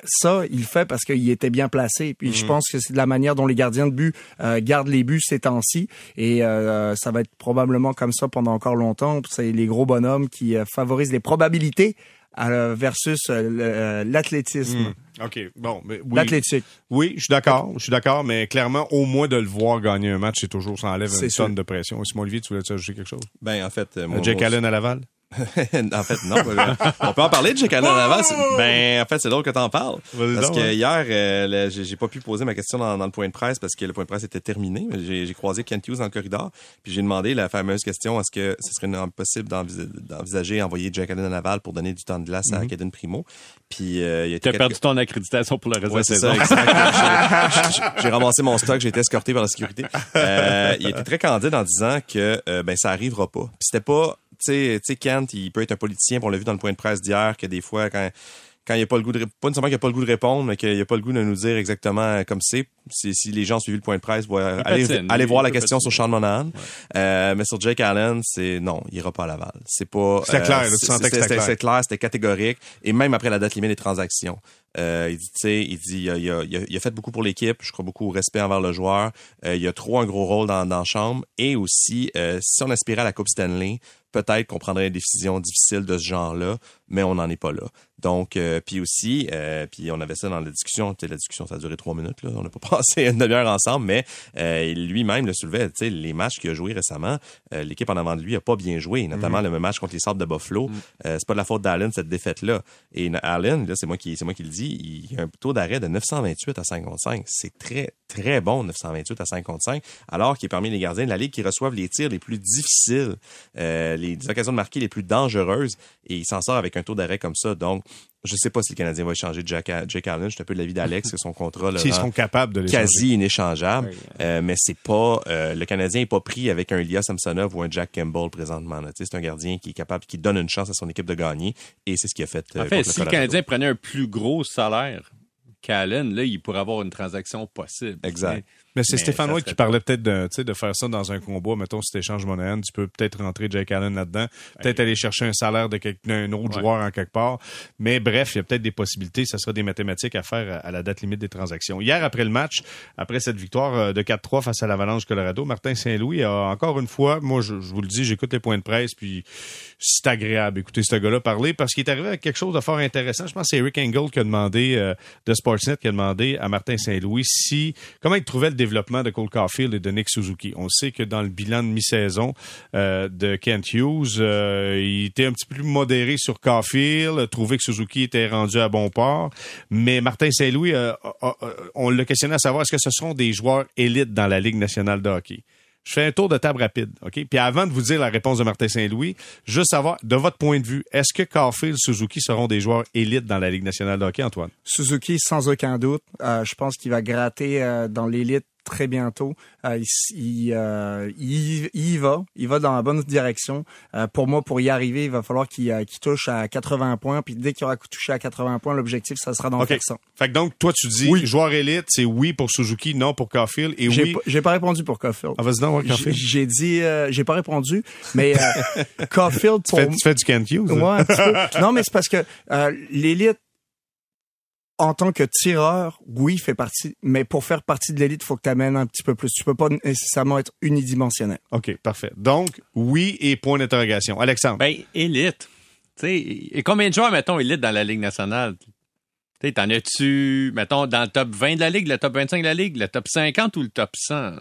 [SPEAKER 3] Ça, il fait parce qu'il était bien placé. Puis je mhm. pense que c'est de la manière dont les gardiens de but euh, gardent les buts ces temps-ci. Et euh, ça va être probablement comme ça pendant encore longtemps. C'est les gros bonhommes qui euh, favorisent les probabilités versus l'athlétisme. Mhm.
[SPEAKER 1] OK, bon, mais oui.
[SPEAKER 3] L'athlétique.
[SPEAKER 1] Oui, je suis d'accord, je suis d'accord, mais clairement, au moins de le voir gagner un match, c'est toujours, ça enlève une tonne de pression. Simon Olivier, tu voulais ajouter quelque chose?
[SPEAKER 4] Ben, en fait,
[SPEAKER 1] euh, Jake Allen à Laval?
[SPEAKER 4] en fait, non. on peut en parler de Jake Allen avant. Ben, en fait, c'est drôle que t'en parles. Parce que hier, euh, j'ai pas pu poser ma question dans, le point de presse parce que le point de presse était terminé. J'ai croisé Kent Hughes dans le corridor, puis j'ai demandé la fameuse question est-ce que ce serait possible d'envisager envoyer Jake Allen à Laval pour donner du temps de glace à mm Primo? Puis euh, il
[SPEAKER 2] T'as perdu ton accréditation pour le reste de la saison.
[SPEAKER 4] j'ai ramassé mon stock, j'ai été escorté par la sécurité. Euh, il était très candide en disant que euh, ben ça arrivera pas. Puis c'était pas tu sais, Kent, il peut être un politicien, on l'a vu dans le point de presse d'hier, que des fois, quand quand il n'y a pas le goût de pas nécessairement qu'il a pas le goût de répondre, mais qu'il n'y a pas le goût de nous dire exactement comme c'est. Si, si les gens ont suivi le point de presse, allez, voir la question sur Sean Monahan. Euh, mais sur Jake Allen, c'est non, il ira pas à Laval. C'est pas.
[SPEAKER 1] C'est clair, euh,
[SPEAKER 4] c'est clair, c'était catégorique. Et même après la date limite des transactions. Euh, il dit, tu sais, il dit, il a, il, a, fait beaucoup pour l'équipe. Je crois beaucoup au respect envers le joueur. Euh, il a trop un gros rôle dans, dans la chambre. Et aussi, euh, si on aspirait à la Coupe Stanley, peut-être qu'on prendrait une décision difficile de ce genre-là, mais on n'en est pas là. Donc, euh, puis aussi, euh, puis on avait ça dans la discussion. La discussion, ça a duré trois minutes. Là. On n'a pas passé une demi-heure ensemble, mais euh, lui-même le soulevait. Les matchs qu'il a joués récemment, l'équipe en avant de lui a pas bien joué, notamment mhm. le match contre les Sables de Buffalo. Mhm. c'est pas de la faute d'Allen cette défaite-là. Et Allen, là, c'est moi qui, c'est moi qui le dis, il a un taux d'arrêt de 928 à 55. C'est très, très bon 928 à 55, alors qu'il est parmi les gardiens de la ligue qui reçoivent les tirs les plus difficiles, les occasions de marquer les plus dangereuses, et il s'en sort avec un taux d'arrêt comme ça. Donc je sais pas si le Canadien va échanger Jack, Jake Allen. Je suis un peu de l'avis d'Alex que son contrat
[SPEAKER 1] S'ils seront capables de
[SPEAKER 4] quasi inéchangeable. Euh, mais c'est pas euh, le Canadien est pas pris avec un Elias Samsonov ou un Jack Campbell présentement. C'est un gardien qui est capable, qui donne une chance à son équipe de gagner. Et c'est ce qu'il a fait.
[SPEAKER 2] Euh, en fait, si le, Canadien prenait un plus gros salaire qu'Allen, là, il pourrait avoir une transaction possible.
[SPEAKER 4] Exact.
[SPEAKER 1] Mais c'est Stéphane White qui parlait peut-être de, de faire ça dans un combat. Mettons, si tu échanges Monahan, tu peux peut-être rentrer Jake Allen là-dedans. Peut-être aller chercher un salaire d'un autre joueur en quelque part. Mais bref, il y a peut-être des possibilités. Ça sera des mathématiques à faire à la date limite des transactions. Hier, après le match, après cette victoire euh, de 4-3 face à l'Avalanche Colorado, Martin Saint-Louis a encore une fois, moi, je, vous le dis, j'écoute les points de presse, puis c'est agréable d'écouter ce gars-là parler parce qu'il est arrivé avec quelque chose de fort intéressant. Je pense que c'est Eric Engel qui a demandé, euh, de Sportsnet, qui a demandé à Martin Saint-Louis si, comment il trouvait le développement de Cole Caulfield et de Nick Suzuki. On sait que dans le bilan de mi-saison euh, de Kent Hughes, euh, il était un petit peu plus modéré sur Caulfield, trouvait que Suzuki était rendu à bon port. Mais Martin Saint-Louis, euh, on l'a questionné à savoir est-ce que ce sont des joueurs élites dans la Ligue nationale de hockey? Je fais un tour de table rapide, OK? Puis avant de vous dire la réponse de Martin Saint-Louis, juste savoir, de votre point de vue, est-ce que Caulfield, Suzuki seront des joueurs élites dans la Ligue nationale de hockey, Antoine?
[SPEAKER 3] Suzuki, sans aucun doute. je pense qu'il va gratter dans l'élite très bientôt. Euh, euh, il, il, va, il va dans la bonne direction. Euh, pour moi, pour y arriver, il va falloir qu'il touche à 80 points. Puis dès qu'il aura touché à 80 points, l'objectif, ça sera dans okay. le
[SPEAKER 1] Fait que donc, toi, tu dis, joueur élite, c'est oui pour Suzuki, non pour Caulfield, et oui.
[SPEAKER 3] J'ai pas répondu pour Caulfield.
[SPEAKER 1] Ah, vas-y Caulfield.
[SPEAKER 3] J'ai dit, j'ai pas répondu, mais Caulfield
[SPEAKER 1] pour. Tu fais, du Kent Hughes.
[SPEAKER 3] Ouais, Non, mais c'est parce que l'élite en tant que tireur, oui, fait partie, mais pour faire partie de l'élite, il faut que tu amènes un petit peu plus. Tu peux pas nécessairement être unidimensionnel.
[SPEAKER 1] OK, parfait. Donc, oui et point d'interrogation. Alexandre.
[SPEAKER 2] Ben, élite. Tu sais, et combien de joueurs, mettons, élite dans la Ligue nationale? Tu t'en as-tu, mettons, dans le top 20 de la Ligue, le top 25 de la Ligue, le top 50 ou le top 100?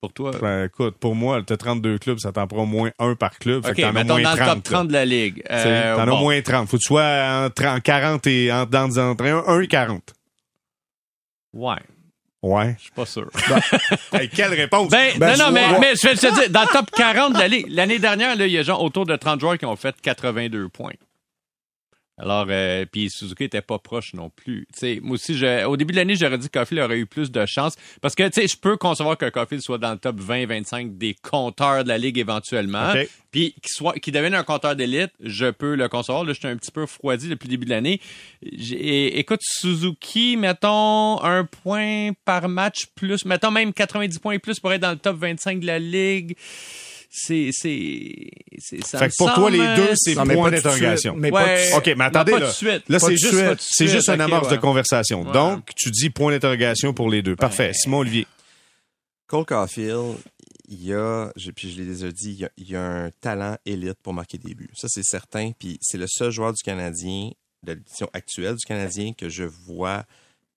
[SPEAKER 2] Pour toi?
[SPEAKER 1] Ben, écoute, pour moi, t'as 32 clubs, ça t'en prend au moins un par club. Fait
[SPEAKER 2] OK,
[SPEAKER 1] que t'en as
[SPEAKER 2] mettons
[SPEAKER 1] moins
[SPEAKER 2] dans
[SPEAKER 1] 30.
[SPEAKER 2] le top 30 de la Ligue.
[SPEAKER 1] là.
[SPEAKER 2] Euh,
[SPEAKER 1] T'en as
[SPEAKER 2] bon.
[SPEAKER 1] au moins 30. Faut que tu sois entre en 40 et en, dans, entre 1 et 40.
[SPEAKER 2] Ouais,
[SPEAKER 1] Ouais.
[SPEAKER 2] je suis pas sûr.
[SPEAKER 1] Hey, quelle réponse!
[SPEAKER 2] Ben,
[SPEAKER 3] Ben,
[SPEAKER 2] non, non, mais, mais je vais te dire, dans le top 40 de la Ligue, l'année dernière, là, il y a genre autour de 30 joueurs qui ont fait 82 points. Alors, euh, puis Suzuki était pas proche non plus. Tu sais, moi aussi, je, au début de l'année, j'aurais dit que Caulfield aurait eu plus de chance. Parce que, tu sais, je peux concevoir que Caulfield soit dans le top 20-25 des compteurs de la Ligue éventuellement.
[SPEAKER 1] OK.
[SPEAKER 2] Puis qu'il soit, qu'il devienne un compteur d'élite, je peux le concevoir. Là, j'étais un petit peu refroidi depuis le début de l'année. Écoute, Suzuki, mettons un point par match plus, mettons même 90 points et plus pour être dans le top 25 de la Ligue. C'est, c'est, c'est, ça
[SPEAKER 1] Fait que pour toi, les deux, c'est point d'interrogation.
[SPEAKER 3] Mais pas tout de suite.
[SPEAKER 1] OK, mais attendez,
[SPEAKER 2] Non, pas
[SPEAKER 1] là.
[SPEAKER 2] tout de suite.
[SPEAKER 1] Là, c'est juste, c'est juste
[SPEAKER 2] ok,
[SPEAKER 1] amorce de conversation.
[SPEAKER 2] Ouais.
[SPEAKER 1] Donc, tu dis point d'interrogation pour les deux. Parfait. Simon Olivier.
[SPEAKER 4] Cole Caulfield, il y a, je- puis je l'ai déjà dit, il y a, il y a un talent élite pour marquer des buts. Ça, c'est certain. Puis c'est le seul joueur du Canadien, de l'édition actuelle du Canadien, que je vois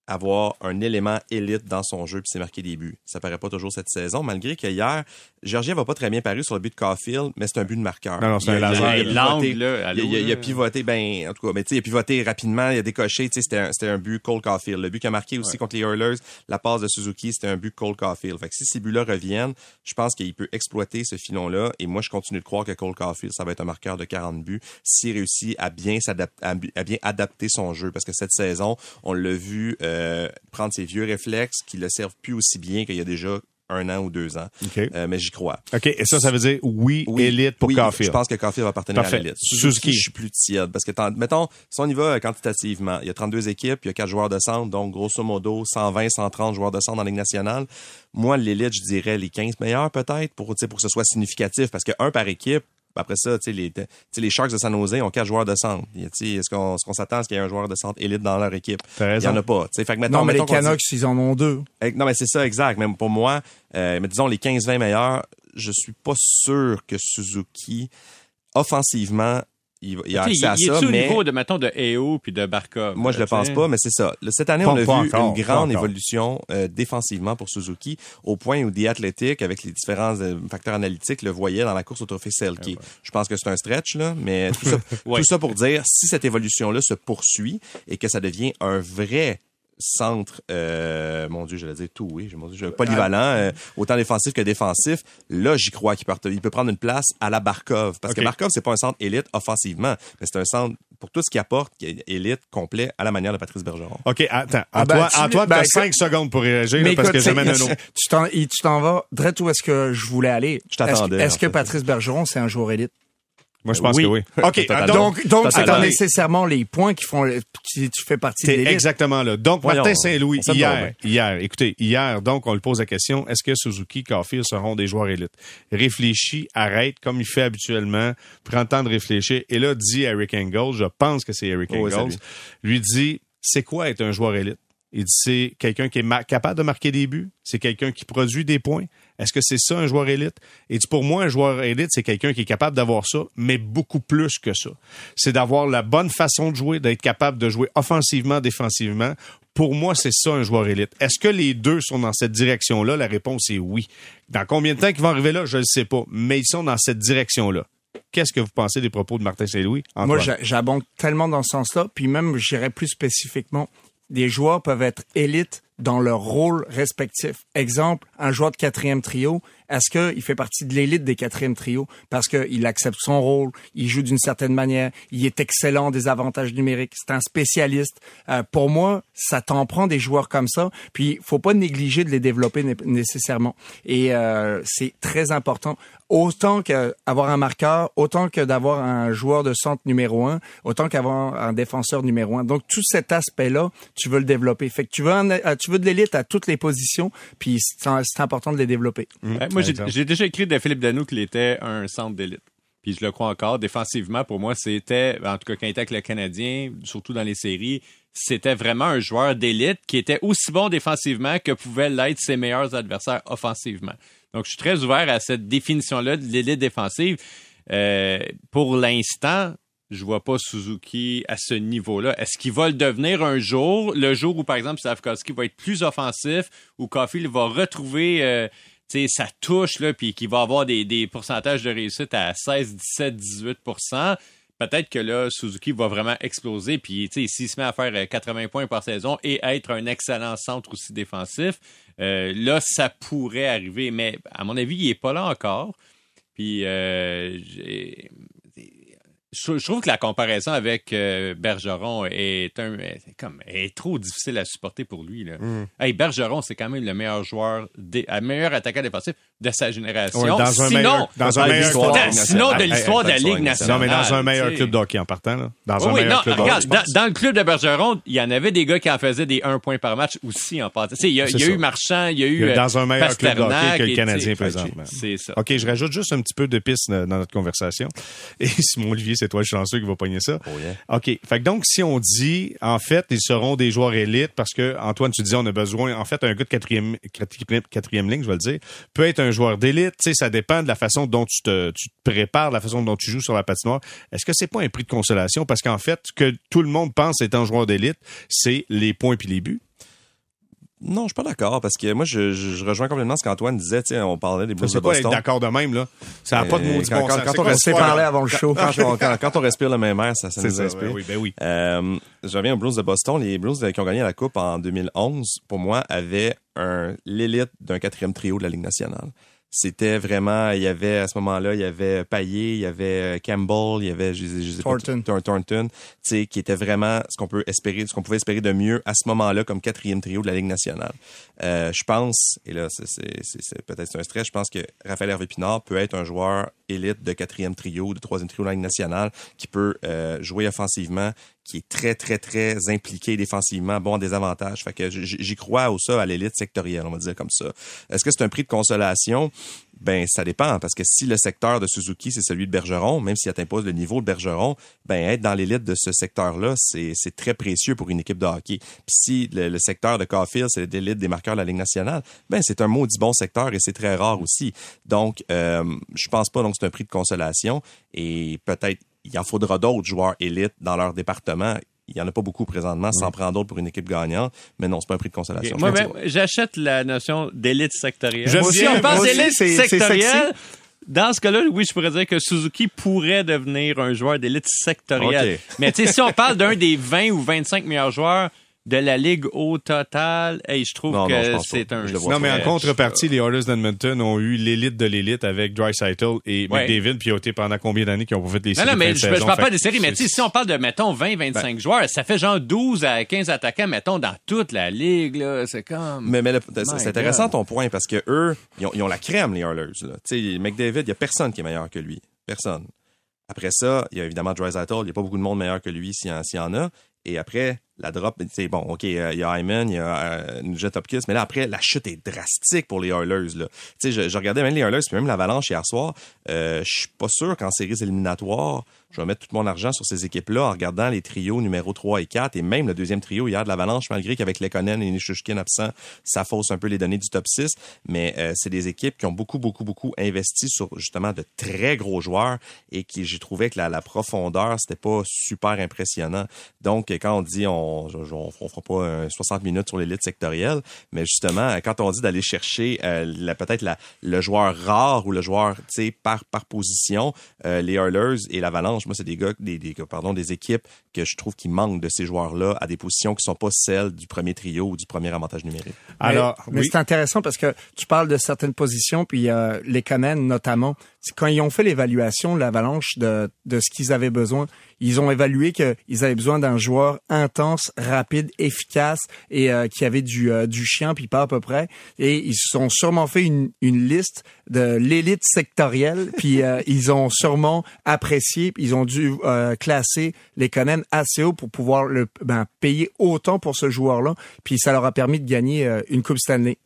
[SPEAKER 4] avoir un élément élite dans son jeu puis c'est marquer des buts. Ça paraît pas toujours cette saison, malgré que hier, Georgien va pas très bien paru sur le but de Caulfield, mais c'est un but de marqueur.
[SPEAKER 1] Non, non, c'est un laser.
[SPEAKER 4] il a pivoté-
[SPEAKER 2] là, allô,
[SPEAKER 4] il, a- il a- il a
[SPEAKER 2] là.
[SPEAKER 4] pivoté, ben, en tout cas, mais tu sais, il a pivoté rapidement, il a décoché, tu sais, c'était un, but Cole Caulfield. Le but qu'il a marqué aussi contre les Oilers, la passe de Suzuki, c'était un but Cole Caulfield. Fait que si ces buts-là reviennent, je pense qu'il peut exploiter ce filon-là, et moi, je continue de croire que Cole Caulfield, ça va être un marqueur de 40 buts, s'il réussit à bien s'adapter, à, à bien adapter son jeu, parce que cette saison, on l'a vu euh, prendre ses vieux réflexes qui le servent plus aussi bien qu'il y a déjà un an ou deux ans.
[SPEAKER 1] OK.
[SPEAKER 4] Euh, mais j'y crois.
[SPEAKER 1] OK. Et ça, ça veut dire oui, élite pour
[SPEAKER 4] oui,
[SPEAKER 1] Caulfield.
[SPEAKER 4] Je pense que Caulfield va appartenir
[SPEAKER 1] Parfait.
[SPEAKER 4] à l'élite.
[SPEAKER 1] Suzuki.
[SPEAKER 4] je suis plus tiède. Parce que, mettons, si on y va euh, quantitativement, il y a 32 équipes, il y a 4 joueurs de centre, donc grosso modo 120, 130 joueurs de centre dans la Ligue nationale. Moi, l'élite, je dirais les 15 meilleurs peut-être pour, pour que ce soit significatif. Parce que un par équipe, après ça, tu sais, les, tu sais, les Sharks de San Jose ont 4 joueurs de centre. Tu sais, Est-ce qu'on est-ce qu'on s'attend à ce qu'il y ait un joueur de centre élite dans leur équipe? Il y
[SPEAKER 1] raison.
[SPEAKER 4] en a pas. tu sais. Fait que, mettons,
[SPEAKER 3] Non, mais les
[SPEAKER 4] dit-
[SPEAKER 3] Canucks, ils en ont deux.
[SPEAKER 4] eh, Non, mais c'est ça, exact. Même pour moi, euh, mais disons les 15-20 meilleurs, je suis pas sûr que Suzuki, offensivement, il, il a accès à ça,
[SPEAKER 2] au
[SPEAKER 4] mais
[SPEAKER 2] niveau de, mettons, de EO puis de Barkov?
[SPEAKER 4] moi, je le pense pas, mais c'est ça. Cette année, on a vu une grande évolution euh, défensivement pour Suzuki, au point où The Athletic, avec les différents euh, facteurs analytiques, le voyait dans la course au trophée Selkie. Je pense que c'est un stretch, là, mais tout ça,
[SPEAKER 2] Ouais.
[SPEAKER 4] tout ça pour dire, si cette évolution-là se poursuit et que ça devient un vrai centre, euh, mon Dieu, je vais dire tout, oui, mon Dieu, je- polyvalent, euh, autant défensif que défensif, là, j'y crois qu'il peut, il peut prendre une place à la Barkov. Parce que Barkov, c'est pas un centre élite offensivement, mais c'est un centre pour tout ce qu'il apporte, qui est élite, complet, à la manière de Patrice Bergeron.
[SPEAKER 1] OK, attends.
[SPEAKER 3] Ah ben,
[SPEAKER 1] Antoine, Antoine,
[SPEAKER 3] ben,
[SPEAKER 1] t'as
[SPEAKER 3] que-
[SPEAKER 1] 5 secondes pour réagir là, parce que
[SPEAKER 3] écoute,
[SPEAKER 1] j'amène un autre.
[SPEAKER 3] Tu t'en, vas direct où est-ce que je voulais aller.
[SPEAKER 4] Je t'attendais,
[SPEAKER 3] Est-ce, que. Patrice Bergeron, c'est un joueur élite?
[SPEAKER 1] Moi, je pense
[SPEAKER 2] Oui.
[SPEAKER 1] que oui. OK, donc,
[SPEAKER 3] Donc, c'est pas nécessairement les points qui font, le- qui tu fais partie de
[SPEAKER 1] exactement là. Donc,
[SPEAKER 4] Voyons,
[SPEAKER 1] Martin Saint-Louis, hier, hier, écoutez, hier, donc, on lui pose la question, est-ce que Suzuki, Caulfield seront des joueurs élites? Réfléchis, arrête, comme il fait habituellement, prends le temps de réfléchir. Et là, dit Eric Engel, je pense que c'est Eric
[SPEAKER 4] Oh, oui,
[SPEAKER 1] Engels, lui dit, c'est quoi être un joueur élite? Il dit, c'est quelqu'un qui est capable de marquer des buts, c'est quelqu'un qui produit des points. Est-ce que c'est ça un joueur élite? Et dit, pour moi, un joueur élite, c'est quelqu'un qui est capable d'avoir ça, mais beaucoup plus que ça. C'est d'avoir la bonne façon de jouer, d'être capable de jouer offensivement, défensivement. Pour moi, c'est ça un joueur élite. Est-ce que les deux sont dans cette direction-là? La réponse est oui. Dans combien de temps ils vont arriver là? Je ne sais pas. Mais ils sont dans cette direction-là. Qu'est-ce que vous pensez des propos de Martin Saint-Louis?
[SPEAKER 3] Moi, j'abonde tellement dans ce sens-là. Puis même, j'irais plus spécifiquement, des joueurs peuvent être élites dans leur rôle respectif. Exemple, un joueur de quatrième trio, est-ce qu'il fait partie de l'élite des quatrièmes trios? Parce qu'il accepte son rôle, il joue d'une certaine manière, il est excellent des avantages numériques, c'est un spécialiste. Euh, pour moi, ça t'en prend des joueurs comme ça. Puis, faut pas négliger de les développer né- nécessairement. Et euh, c'est très important. Autant qu'avoir un marqueur, autant que d'avoir un joueur de centre numéro un, autant qu'avoir un défenseur numéro un. Donc, tout cet aspect-là, tu veux le développer. Fait que tu veux, un- euh, tu veux de l'élite à toutes les positions, puis c'est important de les développer.
[SPEAKER 2] Ouais, moi, j'ai déjà écrit de Philippe Danoux qu'il était un centre d'élite. Puis je le crois encore. Défensivement, pour moi, c'était, en tout cas, quand il était avec le Canadien, surtout dans les séries, c'était vraiment un joueur d'élite qui était aussi bon défensivement que pouvaient l'être ses meilleurs adversaires offensivement. Donc, je suis très ouvert à cette définition-là de l'élite défensive. Euh, pour l'instant, je vois pas Suzuki à ce niveau-là. Est-ce qu'il va le devenir un jour, le jour où, par exemple, Slavkovski va être plus offensif, où Caulfield va retrouver euh, ça touche, là, puis qui va avoir des, pourcentages de réussite à 16, 17, 18% peut-être que là, Suzuki va vraiment exploser. Puis, s'il se met à faire 80 points par saison et être un excellent centre aussi défensif, euh, là, ça pourrait arriver. Mais à mon avis, il n'est pas là encore. Puis, euh, je, trouve que la comparaison avec euh, Bergeron est, un, comme, est trop difficile à supporter pour lui. Là. Mm. Hey, Bergeron, c'est quand même le meilleur joueur, le meilleur attaquant défensif de sa génération.
[SPEAKER 1] dans un sinon, meilleur, dans un meilleur
[SPEAKER 2] sinon de l'histoire de la Ligue nationale.
[SPEAKER 1] Non, mais dans un meilleur club d'hockey en partant. Là. Dans un meilleur club
[SPEAKER 2] regarde, dans, dans, le club de Bergeron, il y en avait des gars qui en faisaient des 1 point par match aussi en partant. Il y a, y a eu Marchand, il y a eu
[SPEAKER 1] Dans un meilleur club d'hockey que le Canadien présentement.
[SPEAKER 2] C'est ça.
[SPEAKER 1] OK, je rajoute juste un petit peu de piste dans notre conversation. Et Simon Olivier, c'est toi le chanceux qui va pogner ça.
[SPEAKER 4] Oh yeah.
[SPEAKER 1] OK. Fait que donc, si on dit, en fait, ils seront des joueurs élites parce que, Antoine, tu dis, on a besoin, en fait, un gars de quatrième, quatrième ligne, je vais le dire, peut être un joueur d'élite ça dépend de la façon dont tu te, tu te prépares, de la façon dont tu joues sur la patinoire. Est-ce que c'est pas un prix de consolation? Parce qu'en fait, ce que tout le monde pense étant joueur d'élite, c'est les points puis les buts.
[SPEAKER 4] Non, je suis pas d'accord parce que moi je, je, rejoins complètement ce qu'Antoine disait. On parlait des Blues de
[SPEAKER 1] Boston. pas d'accord de même là. Ça n'a pas de maudit
[SPEAKER 3] quand,
[SPEAKER 1] bon
[SPEAKER 3] quand, on respire parler avant le show.
[SPEAKER 4] Quand, on, respire le même air, ça, ça nous inspire.
[SPEAKER 1] Ben oui, ben oui.
[SPEAKER 4] Euh, je reviens aux Blues de Boston. Les Blues qui ont gagné la coupe en 2011, pour moi, avaient un l'élite d'un quatrième trio de la Ligue nationale c'était vraiment il y avait à ce moment-là il y avait Payet il y avait euh, Campbell il y avait je, je,
[SPEAKER 3] Thornton.
[SPEAKER 4] Thornton tu sais qui était vraiment ce qu'on peut espérer ce qu'on pouvait espérer de mieux à ce moment-là comme quatrième trio de la Ligue nationale. Euh, je pense et là c'est peut-être un stress je pense que Raphaël Hervé Pinard peut être un joueur élite de quatrième trio de troisième trio de la nationale qui peut euh, jouer offensivement qui est très, très, très impliqué défensivement, bon des avantages. Fait que j'y crois au ça à l'élite sectorielle, on va dire comme ça. Est-ce que c'est un prix de consolation? Ben, ça dépend, parce que si le secteur de Suzuki, c'est celui de Bergeron, même s'il atteint pas le niveau de Bergeron, ben, être dans l'élite de ce secteur-là, c'est très précieux pour une équipe de hockey. Puis si le, secteur de Caulfield, c'est l'élite des marqueurs de la Ligue nationale, ben, c'est un maudit bon secteur et c'est très rare aussi. Donc, euh, je pense pas donc c'est un prix de consolation et peut-être il en faudra d'autres joueurs élites dans leur département. Il y en a pas beaucoup présentement, sans prendre d'autres pour une équipe gagnante, mais non, c'est pas un prix de consolation.
[SPEAKER 2] Moi, j'achète la notion d'élite sectorielle. Je si on pense d'élite sectorielle, dans ce cas-là, oui, je pourrais dire que Suzuki pourrait devenir un joueur d'élite sectorielle. Mais tu sais, si on parle d'un des 20 ou 25 meilleurs joueurs de la Ligue au total, hey, je trouve que c'est un...
[SPEAKER 1] Non, mais en contrepartie, les Oilers d'Edmonton ont eu l'élite de l'élite avec Dreisaitl et McDavid, puis ils ont été pendant combien d'années qu'ils ont fait des séries?
[SPEAKER 2] Non, non, mais
[SPEAKER 1] je,
[SPEAKER 2] je, parle pas des séries, mais si on parle de, mettons, 20, 25 ben. joueurs, ça fait genre 12 à 15 attaquants, mettons, dans toute la Ligue, là. C'est comme...
[SPEAKER 4] Mais, mais c'est intéressant ton point, parce que eux, ils ont, ils ont la crème, les Oilers, là. Tu sais, McDavid, il y a personne qui est meilleur que lui. Personne. Après ça, il y a évidemment Dreisaitl, il n'y a pas beaucoup de monde meilleur que lui s'il y, en a. Et après, la drop, c'est bon, OK, euh, il y a Hyman, il y a euh, Nugent Hopkins, mais là, après, la chute est drastique pour les Oilers. Là. Je, je, regardais même les Oilers, puis même l'Avalanche hier soir. Euh, je suis pas sûr qu'en séries éliminatoires, je vais mettre tout mon argent sur ces équipes-là en regardant les trios numéro 3 et 4 et même le deuxième trio hier de l'Avalanche, malgré qu'avec Lekonen et Nishushkin absents, ça fausse un peu les données du top 6. Mais euh, c'est des équipes qui ont beaucoup, beaucoup, beaucoup investi sur justement de très gros joueurs et qui, j'ai trouvé que la, la profondeur, c'était pas super impressionnant. Donc, quand on dit on, on, fera pas 60 minutes sur l'élite sectorielle, mais justement, quand on dit d'aller chercher euh, peut-être le joueur rare ou le joueur, tu sais, par, par position, euh, les Hurlers et l'Avalanche, moi, c'est des gars, des, des, pardon, des équipes que je trouve qui manquent de ces joueurs-là à des positions qui sont pas celles du premier trio ou du premier avantage numérique.
[SPEAKER 3] Alors, mais, c'est intéressant parce que tu parles de certaines positions, puis euh, les Canadiens notamment, quand ils ont fait l'évaluation, l'Avalanche de, de ce qu'ils avaient besoin, ils ont évalué qu'ils avaient besoin d'un joueur intense, rapide, efficace et euh, qui avait du, euh, du chien, puis pas à peu près. Et ils se sont sûrement fait une, une liste de l'élite sectorielle, puis euh, ils ont sûrement apprécié, ils ont dû classer les Conan assez haut pour pouvoir le ben, payer autant pour ce joueur-là, puis ça leur a permis de gagner une Coupe Stanley.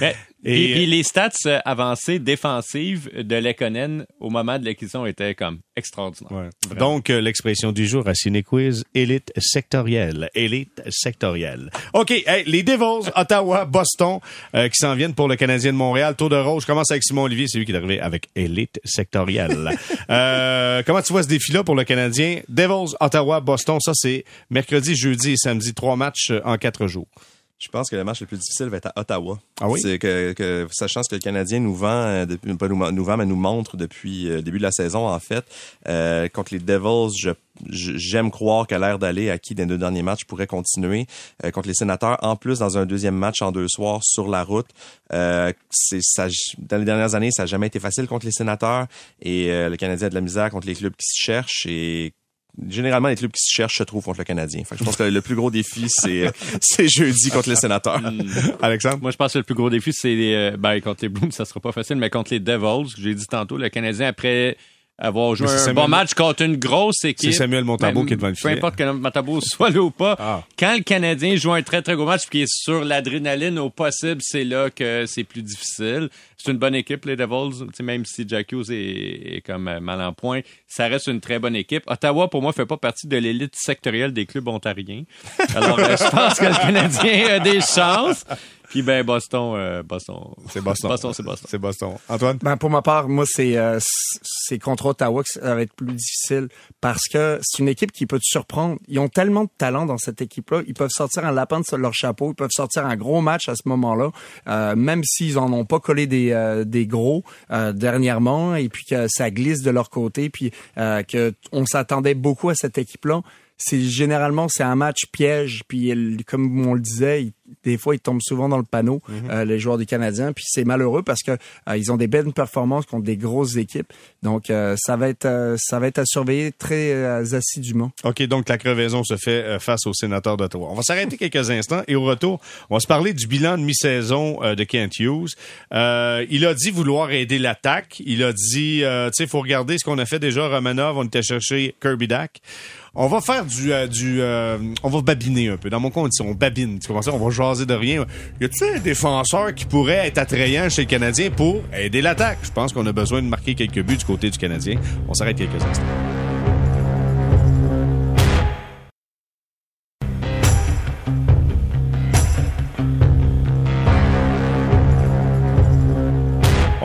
[SPEAKER 2] Ben, et, puis les stats euh, avancées défensives de Lekonen au moment de l'acquisition étaient comme extraordinaires.
[SPEAKER 1] Donc, euh, l'expression du jour à Ciné Quiz, élite sectorielle. Élite sectorielle. OK, les Devils, Ottawa, Boston, euh, qui s'en viennent pour le Canadien de Montréal. Tour de rose, je commence avec Simon Olivier, c'est lui qui est arrivé avec élite sectorielle. comment tu vois ce défi-là pour le Canadien? Devils, Ottawa, Boston, ça c'est mercredi, jeudi et samedi, trois matchs en quatre jours.
[SPEAKER 4] Je pense que le match le plus difficile va être à Ottawa.
[SPEAKER 1] Ah oui?
[SPEAKER 4] C'est que, que, sachant ce que le Canadien nous vend, euh, depuis, pas nous, nous vend, mais nous montre depuis euh, le début de la saison, en fait, euh, contre les Devils, je j'aime croire qu'à l'air d'aller à qui des deux derniers matchs pourrait continuer euh, contre les sénateurs en plus dans un deuxième match en deux soirs sur la route euh, c'est ça dans les dernières années ça n'a jamais été facile contre les sénateurs et euh, le Canadien a de la misère contre les clubs qui se cherchent et généralement les clubs qui se cherchent se trouvent contre le Canadien. Fait que je pense que le plus gros défi c'est c'est jeudi contre les sénateurs.
[SPEAKER 1] Alexandre?
[SPEAKER 2] Moi je pense que le plus gros défi c'est euh, ben contre les Blues, ça sera pas facile mais contre les Devils, j'ai dit tantôt le Canadien après avoir joué un
[SPEAKER 1] Samuel-
[SPEAKER 2] bon match contre une grosse équipe.
[SPEAKER 1] C'est Samuel Montembeau
[SPEAKER 2] Ben,
[SPEAKER 1] qui est devant le
[SPEAKER 2] Peu
[SPEAKER 1] filet.
[SPEAKER 2] importe que Montembeau soit là ou pas.
[SPEAKER 1] Ah.
[SPEAKER 2] Quand le Canadien joue un très très gros match puis qu'il est sur l'adrénaline au possible, c'est là que c'est plus difficile. C'est une bonne équipe les Devils, Tu sais, même si Jack Hughes est, est comme euh, mal en point, ça reste une très bonne équipe. Ottawa pour moi fait pas partie de l'élite sectorielle des clubs ontariens. Alors euh, je pense que le Canadien a des chances. Puis ben Boston, euh, Boston,
[SPEAKER 1] C'est Boston.
[SPEAKER 2] Boston, c'est Boston.
[SPEAKER 1] C'est Boston. Antoine?
[SPEAKER 3] Ben pour ma part, moi c'est euh, c'est contre Ottawa que ça va être plus difficile parce que c'est une équipe qui peut te surprendre. Ils ont tellement de talent dans cette équipe-là, ils peuvent sortir un lapin de leur chapeau, ils peuvent sortir un gros match à ce moment-là, euh, même s'ils en ont pas collé des euh, des gros euh, dernièrement et puis que ça glisse de leur côté, puis euh, que on s'attendait beaucoup à cette équipe-là. C'est généralement c'est un match piège, puis elle- comme on le disait, ils- des fois ils tombent souvent dans le panneau euh, les joueurs du Canadien, puis c'est malheureux parce que euh, ils ont des belles performances contre des grosses équipes. Donc euh, ça va être ça va être à surveiller très assidûment.
[SPEAKER 1] OK, donc la crevaison se fait face aux sénateurs d'Ottawa. On va s'arrêter quelques instants et au retour, on va se parler du bilan de mi-saison de Kent Hughes. Euh, il a dit vouloir aider l'attaque. Il a dit, euh, tu sais, il faut regarder ce qu'on a fait déjà. Romanov, on était chercher Kirby Dak. On va faire du, euh, du, on va babiner un peu. Dans mon compte, on babine. Tu comprends ça? On va jaser de rien. Y a-tu un défenseur qui pourrait être attrayant chez le Canadien pour aider l'attaque? Je pense qu'on a besoin de marquer quelques buts du côté du Canadien. On s'arrête quelques instants.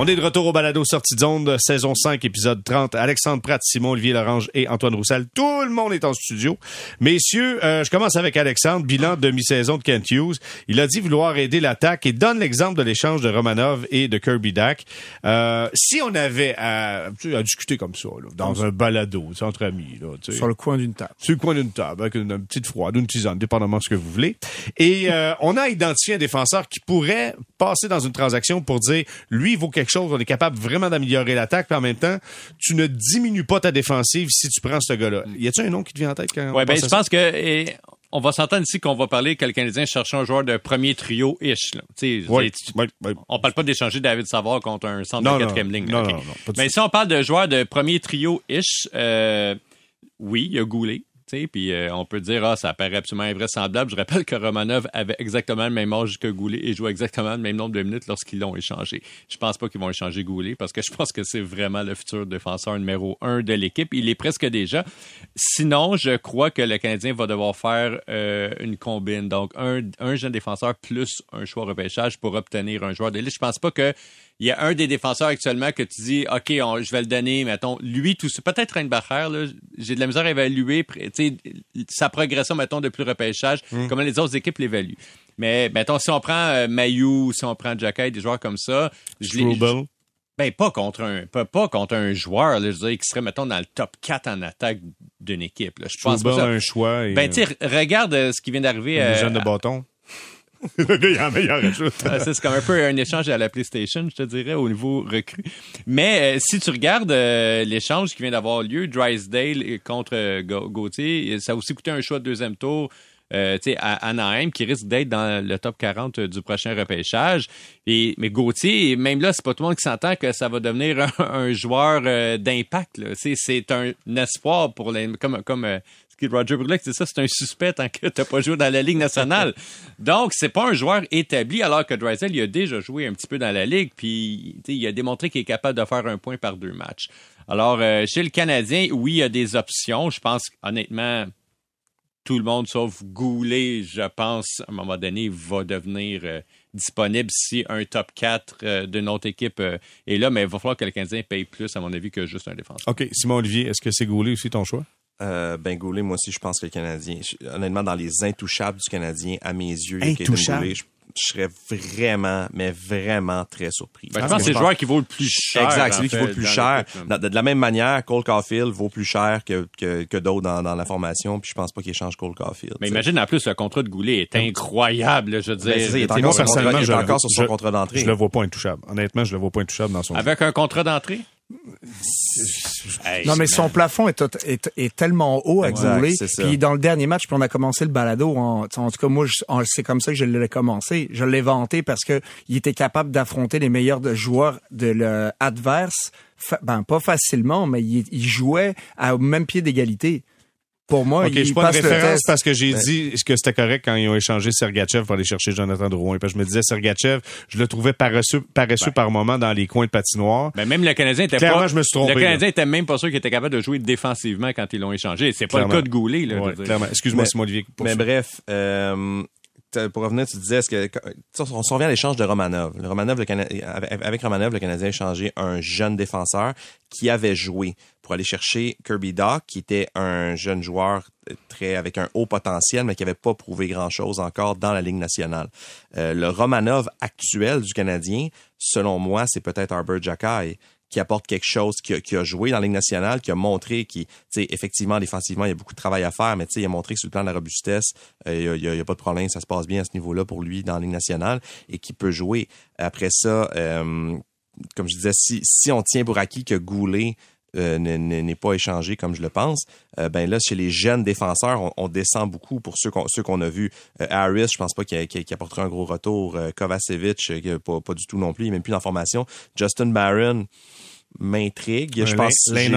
[SPEAKER 1] On est de retour au balado sortie de zone, saison 5, épisode 30. Alexandre Pratt, Simon Olivier Lorange et Antoine Roussel. Tout le monde est en studio. Messieurs, euh, je commence avec Alexandre. Bilan de mi-saison de Kent Hughes. Il a dit vouloir aider l'attaque et donne l'exemple de l'échange de Romanov et de Kirby Dak. Euh, si on avait à, à discuter comme ça, là, dans un balado, entre amis, là,
[SPEAKER 3] Sur le coin d'une table.
[SPEAKER 1] sur le coin d'une table avec une, une petite froide, une tisane, dépendamment de ce que vous voulez. Et euh, on a identifié un défenseur qui pourrait passer dans une transaction pour dire, lui, il vaut quelque chose, on est capable vraiment d'améliorer l'attaque, puis en même temps, tu ne diminues pas ta défensive si tu prends ce gars-là. Y a-t-il un nom qui te vient en tête quand
[SPEAKER 2] Ouais, ben, je pense que et, on va s'entendre ici qu'on va parler que le Canadien cherche un joueur de premier trio-ish. là. Tu sais,
[SPEAKER 1] Oui,
[SPEAKER 2] tu-
[SPEAKER 1] oui, oui.
[SPEAKER 2] On parle pas d'échanger David Savard contre un centre
[SPEAKER 1] Non,
[SPEAKER 2] de quatrième ligne.
[SPEAKER 1] non,
[SPEAKER 2] là,
[SPEAKER 1] non,
[SPEAKER 2] Mais
[SPEAKER 1] tout.
[SPEAKER 2] si on parle de joueur de premier trio-ish, euh, oui, il y a Goulet. Puis euh, on peut dire, ah, ça paraît absolument invraisemblable. Je rappelle que Romanov avait exactement le même âge que Goulet et jouait exactement le même nombre de minutes lorsqu'ils l'ont échangé. Je pense pas qu'ils vont échanger Goulet parce que je pense que c'est vraiment le futur défenseur numéro un de l'équipe. Il est presque déjà. Sinon, je crois que le Canadien va devoir faire euh, une combine. Donc, un, un jeune défenseur plus un choix repêchage pour obtenir un joueur d'élite. Je pense pas que il y a un des défenseurs actuellement que tu dis, OK, on- je vais le donner, mettons, lui, tout ça. Peut-être Reinbacher, là, j'ai de la misère à évaluer, sa progression, mettons, depuis le repêchage, comment les autres équipes l'évaluent. Mais, mettons, si on prend euh, Mayou, si on prend Jacky, des joueurs comme ça, je les- ben, pas contre un, pas, pas contre un joueur, là, je dirais, qui serait, mettons, dans le top 4 en attaque d'une équipe. Là. Je pense ça.
[SPEAKER 1] un choix. Et,
[SPEAKER 2] Ben, tu sais, regarde euh, ce qui vient d'arriver.
[SPEAKER 1] euh,
[SPEAKER 2] euh,
[SPEAKER 1] les jeunes de bâton. en il en.
[SPEAKER 2] Ah, c'est comme un peu un échange à la PlayStation, je te dirais, au niveau recru. Mais euh, si tu regardes euh, l'échange qui vient d'avoir lieu, Drysdale contre euh, Ga- Gauthier, ça a aussi coûté un choix de deuxième tour. Euh, à Anaheim, qui risque d'être dans le top 40 du prochain repêchage. Et, mais Gauthier, même là, c'est pas tout le monde qui s'entend que ça va devenir un, joueur d'impact. C'est, un espoir pour les, comme, comme Roger Bruleck, c'est ça, c'est un suspect tant que t'as pas joué dans la Ligue nationale. Donc, c'est pas un joueur établi, alors que Drysdale, il a déjà joué un petit peu dans la Ligue, puis il a démontré qu'il est capable de faire un point par deux matchs. Alors, euh, chez le Canadien, oui, il y a des options. Je pense, honnêtement, tout le monde sauf Goulet, je pense, à un moment donné, va devenir euh, disponible si un top 4 euh, d'une autre équipe euh, est là, mais il va falloir que le Canadien paye plus, à mon avis, que juste un défenseur.
[SPEAKER 1] OK, Simon Olivier, est-ce que c'est Goulet aussi ton choix?
[SPEAKER 4] Euh, ben Goulet, moi aussi, je pense que le Canadien, honnêtement, dans les intouchables du Canadien, à mes yeux? Goulet, je, je serais vraiment, mais vraiment très surpris.
[SPEAKER 2] Ben, je pense que c'est le joueur qui vaut le plus cher.
[SPEAKER 4] Exact,
[SPEAKER 2] en
[SPEAKER 4] celui qui vaut le plus cher. De, de la même manière, Cole Caulfield vaut plus cher que, que, que d'autres dans, dans la formation, puis je pense pas qu'il échange Cole Caulfield.
[SPEAKER 2] Mais imagine en plus le contrat de Goulet est incroyable, là, je veux dire.
[SPEAKER 4] Ben, c'est ça, il est encore
[SPEAKER 1] moi,
[SPEAKER 4] sur son
[SPEAKER 1] personnellement,
[SPEAKER 4] contrat- il est
[SPEAKER 1] je-
[SPEAKER 4] encore sur son
[SPEAKER 1] je-
[SPEAKER 4] contrat d'entrée.
[SPEAKER 1] Je le vois pas intouchable. Honnêtement, je le vois pas intouchable dans son jeu.
[SPEAKER 2] Avec un contrat d'entrée? Hey,
[SPEAKER 3] Non, mais son plafond est, est, est tellement haut à Goulet. Puis dans le dernier match, puis on a commencé le balado. En, en tout cas, moi, c'est comme ça que je l'ai commencé. Je l'ai vanté parce que il était capable d'affronter les meilleurs de- joueurs de l'adverse. Ben, pas facilement, mais il, il jouait au même pied d'égalité. Pour moi,
[SPEAKER 1] je suis pas
[SPEAKER 3] passe
[SPEAKER 1] une
[SPEAKER 3] le
[SPEAKER 1] référence parce que j'ai dit que c'était correct quand ils ont échangé Sergachev pour aller chercher Jonathan Drouin. Parce que je me disais, Sergachev, je le trouvais paresseux, paresseux par moment dans les coins de patinoire.
[SPEAKER 2] Ben, même le Canadien était
[SPEAKER 1] Clairement,
[SPEAKER 2] pas.
[SPEAKER 1] je me suis trompé,
[SPEAKER 2] Le Canadien
[SPEAKER 1] là.
[SPEAKER 2] était même pas sûr qu'il était capable de jouer défensivement quand ils l'ont échangé. C'est pas
[SPEAKER 1] Clairement.
[SPEAKER 2] le cas de Goulet, là.
[SPEAKER 1] Ouais. Excuse-moi,
[SPEAKER 4] Mais-
[SPEAKER 1] Simon Olivier.
[SPEAKER 4] Mais bref, euh, pour revenir, tu disais, est-ce que, on se revient à l'échange de Romanov. Le Romanov, le Cana- avec avec Romanov, le Canadien a échangé un jeune défenseur qui avait joué aller chercher Kirby Dock, qui était un jeune joueur très avec un haut potentiel, mais qui avait pas prouvé grand-chose encore dans la Ligue nationale. Euh, le Romanov actuel du Canadien, selon moi, c'est peut-être Arbor Jackay qui apporte quelque chose, qui a, joué dans la Ligue nationale, qui a montré qui, effectivement, défensivement, il y a beaucoup de travail à faire, mais il a montré que sur le plan de la robustesse, euh, il y a- il y a, il y a pas de problème, ça se passe bien à ce niveau-là pour lui dans la Ligue nationale et qui peut jouer. Après ça, euh, comme je disais, si, si on tient pour acquis que Goulet euh, n'est- n'est n'est pas échangé comme je le pense, euh, ben là, chez les jeunes défenseurs, on, descend beaucoup pour ceux qu'on a vus. Euh, Harris, je pense pas qu'il qu'il- qu'il apportera un gros retour. Kovacevic, pas, pas du tout non plus, il est même plus la formation. Justin Barron m'intrigue. Je pense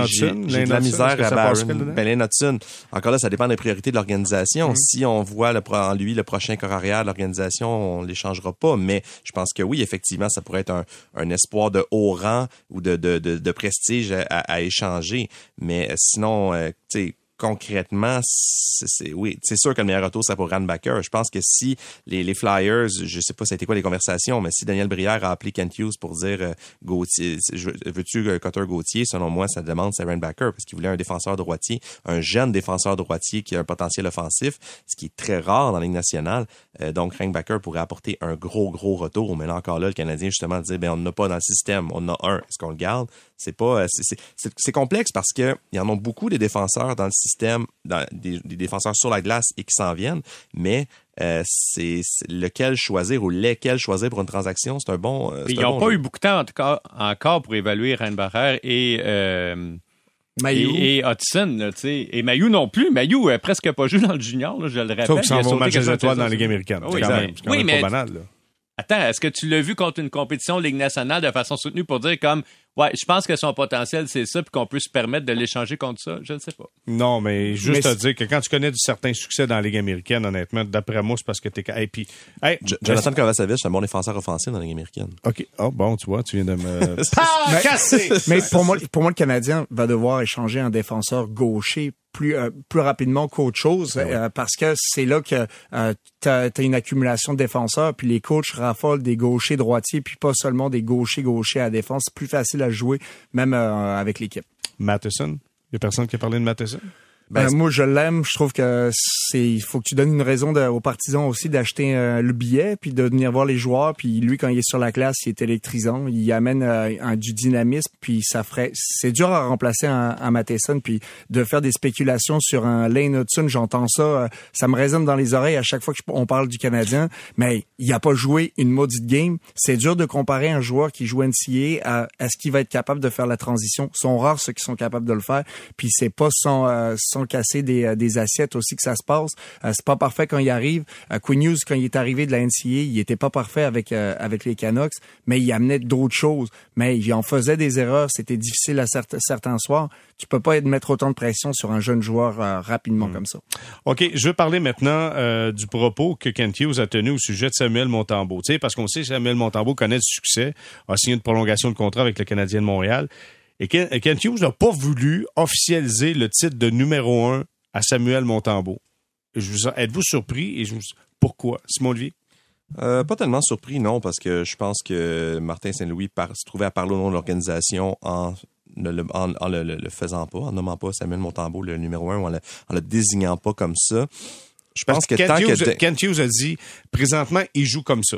[SPEAKER 4] j'ai- de la misère à
[SPEAKER 1] dedans?
[SPEAKER 4] Ben, Lane Hudson, encore là, ça dépend des priorités de l'organisation.
[SPEAKER 1] Mm.
[SPEAKER 4] Si on voit le, en lui le prochain corps arrière de l'organisation, on l'échangera pas. Mais je pense que oui, effectivement, ça pourrait être un, un espoir de haut rang ou de, de, de, de prestige à, à- à échanger. Mais euh, sinon, euh, tu sais, concrètement, c'est oui, c'est sûr que le meilleur retour c'est pour Ranbacker. Je pense que si les, les Flyers, je sais pas ça été quoi les conversations, mais si Daniel Brière a appelé Kent Hughes pour dire euh, Gauthier, veux-tu euh, Cutter Gauthier, selon moi, sa demande c'est Ranbacker parce qu'il voulait un défenseur droitier, un jeune défenseur droitier qui a un potentiel offensif, ce qui est très rare dans la Ligue nationale. Euh, donc Ranbacker pourrait apporter un gros gros retour. Mais là encore là, le Canadien justement dit ben on n'en a pas dans le système, on en a un, est-ce qu'on le garde? C'est pas, euh, c'est complexe parce que il y en a beaucoup des défenseurs dans le système, dans, des, des défenseurs sur la glace et qui s'en viennent, mais euh, c'est lequel choisir ou lesquels choisir pour une transaction, c'est un bon. euh,
[SPEAKER 2] Ils n'ont
[SPEAKER 4] bon
[SPEAKER 2] pas
[SPEAKER 4] jeu.
[SPEAKER 2] eu beaucoup de temps en tout cas, encore pour évaluer Reinbacher et, euh, et, et Hudson. là, tu sais. et Mayu non plus. Mayu a presque pas joué dans le junior, là, je le répète.
[SPEAKER 1] Sauf qu'ils s'en vont match des étoiles
[SPEAKER 2] de
[SPEAKER 1] dans la
[SPEAKER 2] ça.
[SPEAKER 1] Ligue américaine.
[SPEAKER 2] Oui,
[SPEAKER 1] c'est quand
[SPEAKER 2] exact.
[SPEAKER 1] même, c'est quand
[SPEAKER 2] Oui,
[SPEAKER 1] même
[SPEAKER 2] mais-
[SPEAKER 1] pas banal. Là.
[SPEAKER 2] Attends, est-ce que tu l'as vu contre une compétition Ligue nationale de façon soutenue pour dire comme ouais, je pense que son potentiel c'est ça puis qu'on peut se permettre de l'échanger contre ça, je ne sais pas.
[SPEAKER 1] Non, mais juste
[SPEAKER 3] Mais c'est-
[SPEAKER 1] dire que quand tu connais du certain succès dans la Ligue américaine, honnêtement, d'après moi, c'est parce que t'es... Hey, puis, hey,
[SPEAKER 4] Jonathan Kovacevic, c'est un bon défenseur offensif dans la Ligue américaine.
[SPEAKER 1] OK. Oh, bon, tu vois, tu viens de me...
[SPEAKER 3] Mais-
[SPEAKER 1] casser!
[SPEAKER 3] Mais pour moi, pour moi, le Canadien va devoir échanger un défenseur gaucher plus euh, plus rapidement qu'autre chose euh, parce que c'est là que euh, tu as, une accumulation de défenseurs puis les coachs raffolent des gauchers droitiers puis pas seulement des gauchers gauchers à la défense c'est plus facile à jouer même euh, avec l'équipe
[SPEAKER 1] Matheson? Il y a personne qui a parlé de Matheson?
[SPEAKER 4] Ben,
[SPEAKER 3] moi, je l'aime. Je trouve que c'est. Il faut que tu donnes une raison de- aux partisans aussi d'acheter euh, le billet, puis de venir voir les joueurs. Puis lui, quand il est sur la glace, il est électrisant. Il amène euh, un, du dynamisme. Puis ça ferait. C'est dur à remplacer un, un Matheson. Puis de faire des spéculations sur un Lane Hudson, j'entends ça. euh, ça me résonne dans les oreilles à chaque fois que je- on parle du Canadien. Mais il a pas joué une maudite game. C'est dur de comparer un joueur qui joue NCA à est-ce qu'il va être capable de faire la transition. Ils sont rares ceux qui sont capables de le faire. Puis c'est pas sans, euh, casser des, euh, des assiettes aussi que ça se passe. Euh, c'est pas parfait quand il arrive. Euh, Quinn Hughes, quand il est arrivé de la NCA, il était pas parfait avec avec les Canucks, mais il amenait d'autres choses. Mais il en faisait des erreurs. C'était difficile à certains, certains soirs. Tu peux pas mettre autant de pression sur un jeune joueur rapidement comme ça.
[SPEAKER 1] OK, je veux parler maintenant euh, du propos que Kent Hughes a tenu au sujet de Samuel Montembeau. Tu sais, parce qu'on sait que Samuel Montembeau connaît du succès, a signé une prolongation de contrat avec le Canadien de Montréal. Et Ken, Kent Hughes n'a pas voulu officialiser le titre de numéro un à Samuel Montembeau. Êtes-vous surpris? Et je vous- pourquoi? Simon Olivier?
[SPEAKER 4] Euh, pas tellement surpris, non, parce que je pense que Martin Saint-Louis se trouvait à parler au nom de l'organisation en le, en, en le, le, faisant pas, en nommant pas Samuel Montembeau le numéro un, ou en le, en le désignant pas comme ça. Je pense que,
[SPEAKER 1] Kent
[SPEAKER 4] tant
[SPEAKER 1] Hughes,
[SPEAKER 4] que...
[SPEAKER 1] Kent Hughes a dit, présentement, il joue comme ça.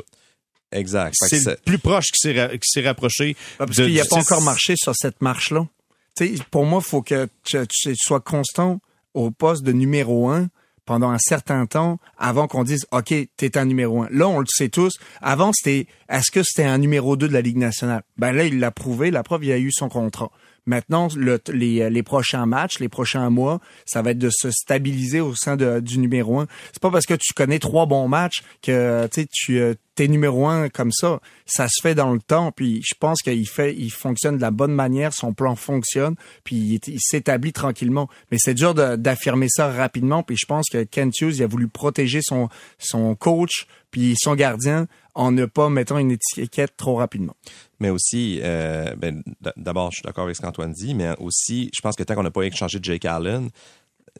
[SPEAKER 4] Exact.
[SPEAKER 1] C'est le plus proche qui s'est ra- qui s'est rapproché.
[SPEAKER 3] Ah, parce qu'il n'a pas encore marché sur cette marche-là. Tu sais, pour moi, il faut que tu, tu sois constant au poste de numéro un pendant un certain temps avant qu'on dise OK, t'es un numéro un. Là, on le sait tous. Avant, c'était est-ce que c'était un numéro 2 de la Ligue nationale? Ben là, il l'a prouvé. La preuve, il a eu son contrat. Maintenant, le- les, les prochains matchs, les prochains mois, ça va être de se stabiliser au sein de- du numéro un. C'est pas parce que tu connais trois bons matchs que tu euh, t'es numéro un comme ça. Ça se fait dans le temps. Puis je pense qu'il fait, il fonctionne de la bonne manière. Son plan fonctionne. Puis il, s'établit tranquillement. Mais c'est dur d'affirmer ça rapidement. Puis je pense que Kent Hughes il a voulu protéger son son coach puis son gardien en ne pas mettant une étiquette trop rapidement.
[SPEAKER 4] Mais aussi, euh, ben, d'abord, je suis d'accord avec ce qu'Antoine dit, mais aussi, je pense que tant qu'on n'a pas échangé Jake Allen,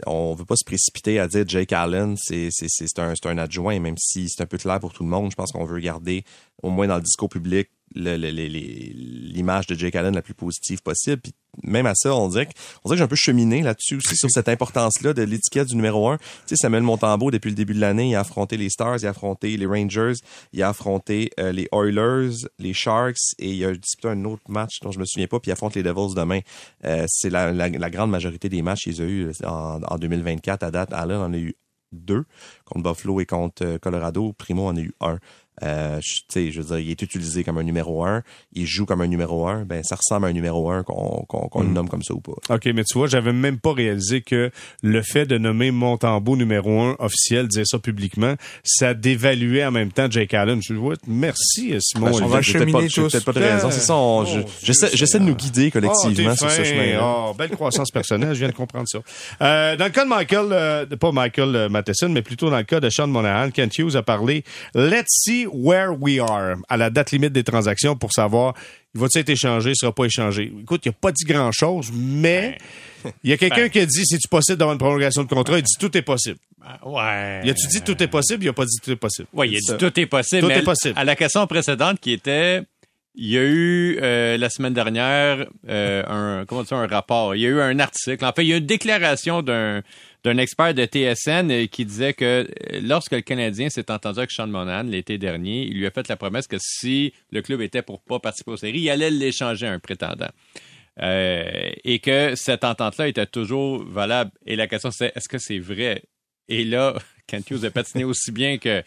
[SPEAKER 4] on veut pas se précipiter à dire Jake Allen, c'est un, un adjoint, même si c'est un peu clair pour tout le monde. Je pense qu'on veut garder, au moins dans le discours public, l'image de Jake Allen la plus positive possible. Puis même à ça, on dirait que, que j'ai un peu cheminé là-dessus aussi, sur cette importance-là de l'étiquette du numéro un. Tu sais, Samuel Montembeau, depuis le début de l'année, il a affronté les Stars, il a affronté les Rangers, il a affronté euh, les Oilers, les Sharks, et il a disputé un autre match dont je me souviens pas, puis il affronte les Devils demain. Euh, c'est la, grande majorité des matchs qu'ils ont eu en, en 2024 à date. Allen en a eu deux contre Buffalo et contre euh, Colorado. Primo en a eu un. Euh, je- tu sais, je veux dire, il est utilisé comme un numéro un. Il joue comme un numéro un. Ben, ça ressemble à un numéro un qu'on qu'on qu'on le nomme comme ça ou pas.
[SPEAKER 1] OK, mais tu vois, j'avais même pas réalisé que le fait de nommer Montembeau numéro un officiel, dire ça publiquement, ça dévaluait en même temps Jake Allen. Je vois, merci, Simon.
[SPEAKER 4] Ben,
[SPEAKER 3] on va cheminer tous.
[SPEAKER 4] peut-être pas de raison. C'est ça. on- je-
[SPEAKER 1] Oh,
[SPEAKER 4] J'essaie j'essaie de nous guider collectivement
[SPEAKER 1] Oh,
[SPEAKER 4] sur ce
[SPEAKER 1] fin.
[SPEAKER 4] chemin-là.
[SPEAKER 1] Oh, belle croissance personnelle, je viens de comprendre ça. Euh, dans le cas de Michael, euh, pas Michael euh, Matheson, mais plutôt dans le cas de Sean Monahan, Kent Hughes a parlé « Let's see where we are » à la date limite des transactions pour savoir il va-t-il être échangé, il sera pas échangé. Écoute, il a pas dit grand-chose, mais il y a quelqu'un qui a dit « C'est-tu possible d'avoir une prolongation de contrat? » Il dit « Tout est possible.
[SPEAKER 2] Ouais.
[SPEAKER 1] Il a-tu dit « Tout est possible? » Il a pas dit « Tout est possible.
[SPEAKER 2] Oui, il a
[SPEAKER 1] Ça.
[SPEAKER 2] dit tout est possible.
[SPEAKER 1] Tout
[SPEAKER 2] mais
[SPEAKER 1] est possible.
[SPEAKER 2] À la question précédente qui était, il y a eu euh, la semaine dernière euh, un comment dire un rapport. Il y a eu un article. En fait, il y a une déclaration d'un d'un expert de TSN euh, qui disait que euh, lorsque le Canadien s'est entendu avec Sean Monahan l'été dernier, il lui a fait la promesse que si le club était pour pas participer aux séries, il allait l'échanger à un prétendant. Euh, et que cette entente-là était toujours valable. Et la question c'est est-ce que c'est vrai? Et là, Kent Hughes a patiné aussi bien que,